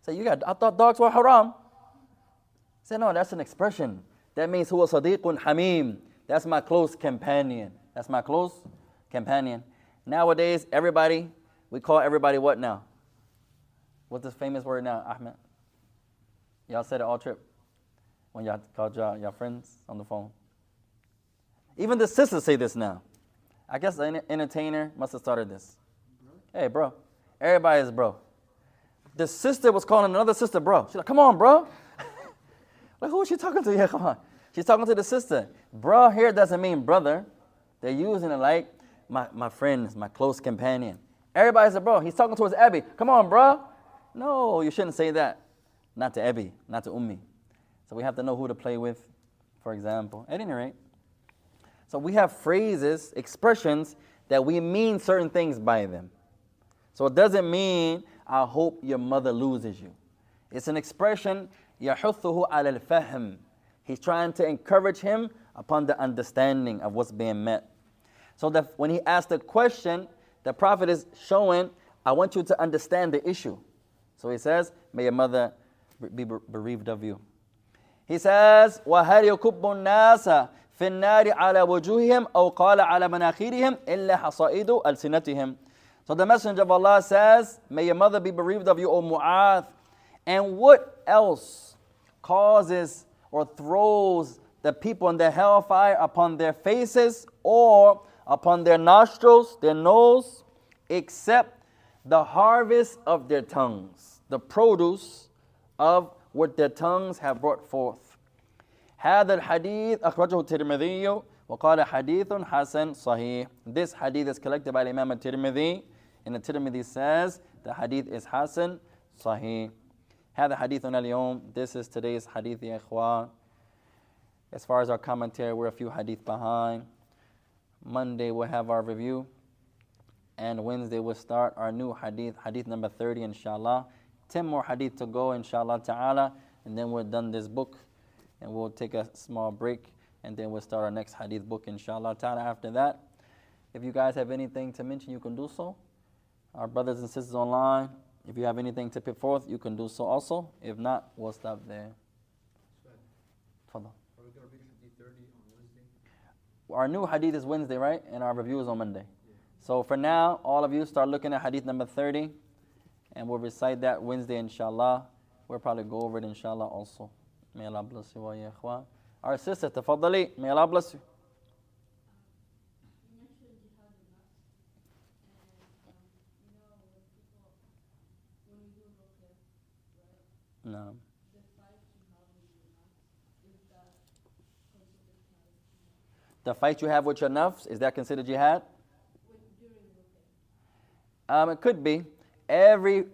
Say, you got I thought dogs were haram. Say, no, that's an expression. That means huwa sadiqun hamim. That's my close companion. That's my close companion. Nowadays, everybody, we call everybody what now? What's this famous word now, Ahmed? Y'all said it all trip when y'all called y'all, y'all friends on the phone. Even the sisters say this now. I guess the entertainer must have started this. Hey, bro. Everybody is bro. The sister was calling another sister bro. She's like, come on, bro. like, who is she talking to? Yeah, come on. She's talking to the sister. Bro here doesn't mean brother. They're using it like my, my friend, my close companion. Everybody's a bro. He's talking towards Abby. Come on, bro. No, you shouldn't say that. Not to Abby, not to Ummi. So we have to know who to play with, for example. At any rate, so we have phrases, expressions that we mean certain things by them. So it doesn't mean, I hope your mother loses you. It's an expression, يَحُثُّهُ عَلَى الْفَهْمِ He's trying to encourage him upon the understanding of what's being met. So that when he asked the question, the Prophet is showing, I want you to understand the issue. So he says, May your mother be bereaved of you. He says, وَهَلْ يَكُبُّ النَّاسَ في النار على وجوههم أو قال على مناخيرهم إلا حصائد ألسنتهم So the Messenger of Allah says, May your mother be bereaved of you, O Mu'ath. And what else causes or throws the people in the hellfire upon their faces or upon their nostrils, their nose, except the harvest of their tongues, the produce of what their tongues have brought forth. هذا الحديث أخرجه الترمذي وقال حديث حسن صحيح. This hadith is collected by Imam al-Tirmidhi and the Tirmidhi says the hadith is حسن صحيح. هذا حديثنا اليوم. This is today's hadith يا إخوان. As far as our commentary, we're a few hadith behind. Monday we'll have our review. And Wednesday we'll start our new hadith, hadith number 30, inshallah. 10 more hadith to go, inshallah ta'ala. And then we're done this book and we'll take a small break and then we'll start our next hadith book inshallah ta'ala after that. If you guys have anything to mention, you can do so. Our brothers and sisters online, if you have anything to put forth, you can do so also. If not, we'll stop there. Fadal our new hadith is Wednesday, right? And our review is on Monday. So for now, all of you start looking at hadith number 30, and we'll recite that Wednesday, inshallah. We'll probably go over it, inshallah, also. May Allah bless you, wa ya. Our sister, tafaddali. May Allah bless you. No. The fight you have with your nafs, is that considered jihad? Um, it could be. Every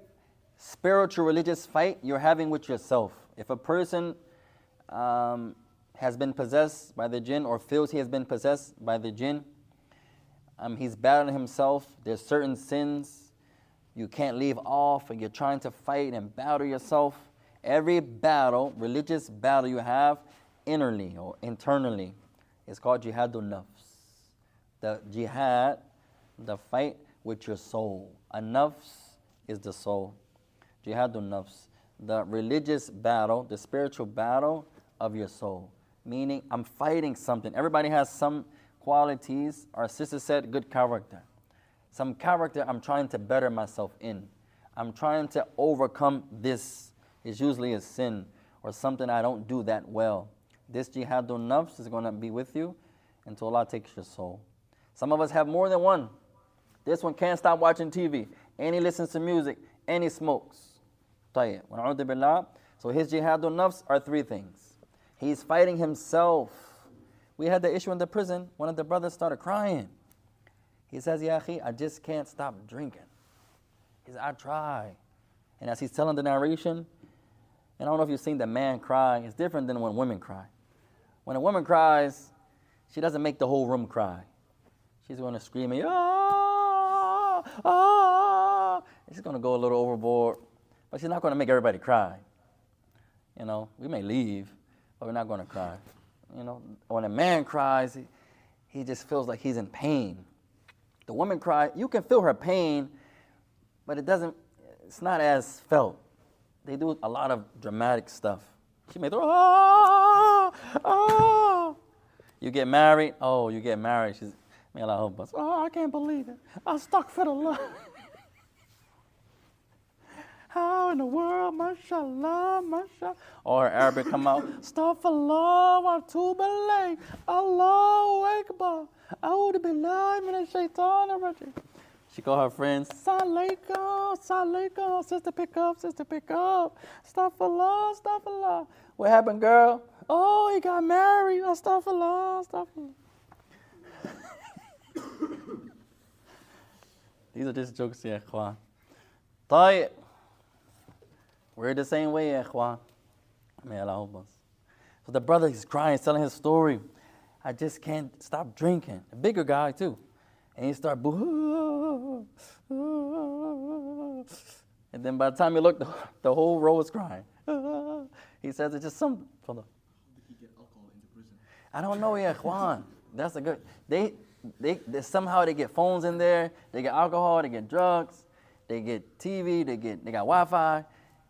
spiritual religious fight you're having with yourself. If a person um, has been possessed by the jinn or feels he has been possessed by the jinn, um, he's battling himself. There's certain sins you can't leave off, and you're trying to fight and battle yourself. Every battle, religious battle you have innerly or internally, is called jihadun nafs. The jihad, the fight with your soul. A nafs is the soul. Jihadun nafs. The religious battle, the spiritual battle of your soul. Meaning, I'm fighting something. Everybody has some qualities. Our sister said, good character. Some character I'm trying to better myself in. I'm trying to overcome this. It's usually a sin or something I don't do that well. This jihadun nafs is going to be with you until Allah takes your soul. Some of us have more than one. This one can't stop watching TV, and he listens to music, and he smokes. So his jihadun nafs are three things. He's fighting himself. We had the issue in the prison. One of the brothers started crying. He says, Ya I just can't stop drinking. He says, I try. And as he's telling the narration, and I don't know if you've seen the man cry, it's different than when women cry. When a woman cries, she doesn't make the whole room cry. She's going to scream, ah, ah. She's going to go a little overboard, but she's not going to make everybody cry. You know, we may leave, but we're not going to cry. You know, when a man cries, he, he just feels like he's in pain. The woman cries, you can feel her pain, but it doesn't, it's not as felt. They do a lot of dramatic stuff. She may throw, ah, ah. You get married, oh, you get married. She's, Allah help us. Oh, I can't believe it. I'm stuck for the love. How in the world, mashallah, mashallah. Or Arabic come out, stuff for love, Astaghfirullah wa atubu ilayh. Allahu Akbar. A'udhu billahi minash shaitanir rajim. She call her friends, Salaikum, Salaikum, sister pick up, sister pick up. Astaghfirullah, astaghfirullah. What happened, girl? Oh, he got married. Astaghfirullah, astaghfirullah. These are just jokes, ya ikhwan. طيب. We're the same way, ya ikhwan. May Allah help us. So the brother is crying, he's telling his story. I just can't stop drinking. A bigger guy too. And he start boo. And then by the time you look, the, whole row is crying. He says it's just some. Hold on. I don't know, yeah, ikhwan. That's a good. They, they, they somehow they get phones in there. They get alcohol. They get drugs. They get TV. They get they got Wi-Fi.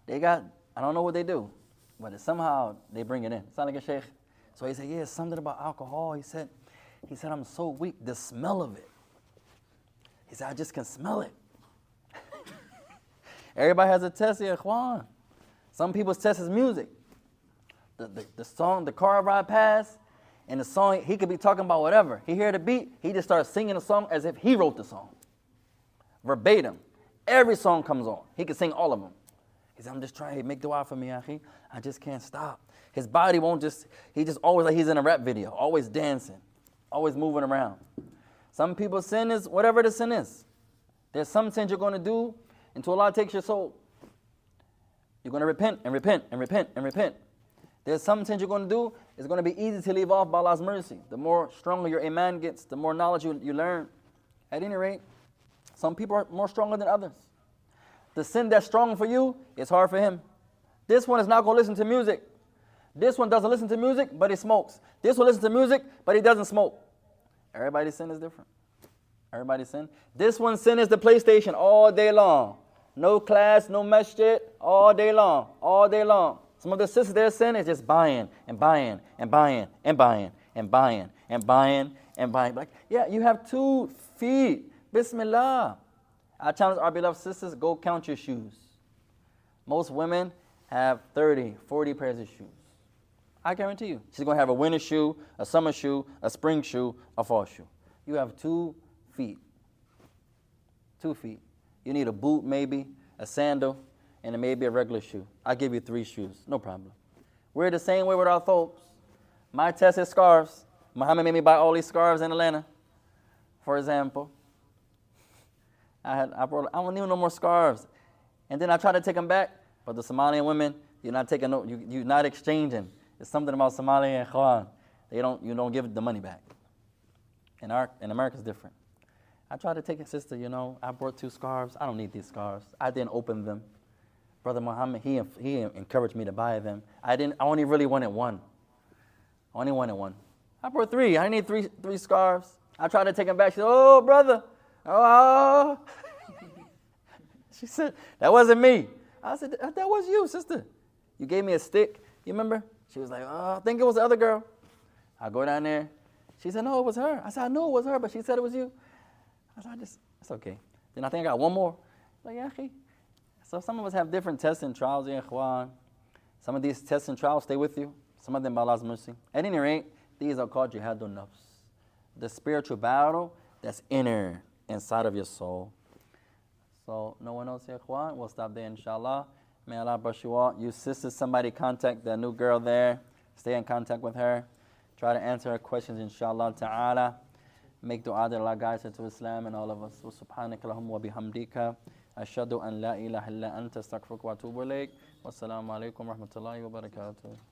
They got I don't know what they do, but it's somehow they bring it in. Sound like a sheikh. So he said, yeah, something about alcohol. He said, he said I'm so weak. The smell of it. He said I just can smell it. Everybody has a test here, ikhwan. Some people's test is music. The, the, the song, the car ride past, and the song, he could be talking about whatever. He hear the beat, he just starts singing the song as if he wrote the song. Verbatim. Every song comes on. He can sing all of them. He said, I'm just trying to make dua for me, Akhi. I just can't stop. His body won't just, he just always like he's in a rap video, always dancing, always moving around. Some people's sin is whatever the sin is. There's some sins you're going to do until Allah takes your soul. You're going to repent and repent and repent and repent. There's some sins you're going to do, it's going to be easy to leave off by Allah's mercy. The more stronger your iman gets, the more knowledge you, you learn. At any rate, some people are more stronger than others. The sin that's strong for you is hard for him. This one is not going to listen to music. This one doesn't listen to music, but he smokes. This one listens to music, but he doesn't smoke. Everybody's sin is different. Everybody's sin. This one's sin is the PlayStation all day long. No class, no masjid, all day long, all day long. Some of the sisters, their sin is just buying and buying and buying and buying and buying and buying and buying. Like, yeah, you have two feet. Bismillah. I challenge our beloved sisters, go count your shoes. Most women have 30, 40 pairs of shoes. I guarantee you. She's going to have a winter shoe, a summer shoe, a spring shoe, a fall shoe. You have two feet. Two feet. You need a boot, maybe, a sandal, and maybe a regular shoe. I'll give you three shoes, no problem. We're the same way with our thobes. My test is scarves. Muhammad made me buy all these scarves in Atlanta, for example. I had I brought I don't need no more scarves, and then I tried to take them back, but the Somalian women, you're not taking no, you you're not exchanging. It's something about Somalia and ikhwan. They don't you don't give the money back. In our in America it's different. I tried to take it, sister. You know, I brought two scarves. I don't need these scarves. I didn't open them. Brother Muhammad, he he encouraged me to buy them. I didn't. I only really wanted one. I only wanted one. I brought three. I need three three scarves. I tried to take them back. She said, "Oh, brother, oh." Ah. she said, "That wasn't me." I said, "That that was you, sister. You gave me a stick. You remember?" She was like, "Oh, I think it was the other girl." I go down there. She said, "No, it was her." I said, "I knew it was her, but she said it was you." I said, "I just, it's okay." Then I think I got one more. Like, yeah. So some of us have different tests and trials, ya ikhwan. Some of these tests and trials stay with you. Some of them by Allah's mercy. At any rate, these are called jihadun nafs. The spiritual battle that's inner inside of your soul. So no one else, ikhwan. We'll stop there, inshallah. May Allah bless you all. You sisters, somebody contact the new girl there. Stay in contact with her. Try to answer her questions, inshallah ta'ala. Make dua that Allah guides her to Islam and all of us. Subhanaka wa bihamdika. Ashadu an la ilaha illa anta astaghfiruka wa atubu ilayk. Wassalamu alaikum warahmatullahi wabarakatuh.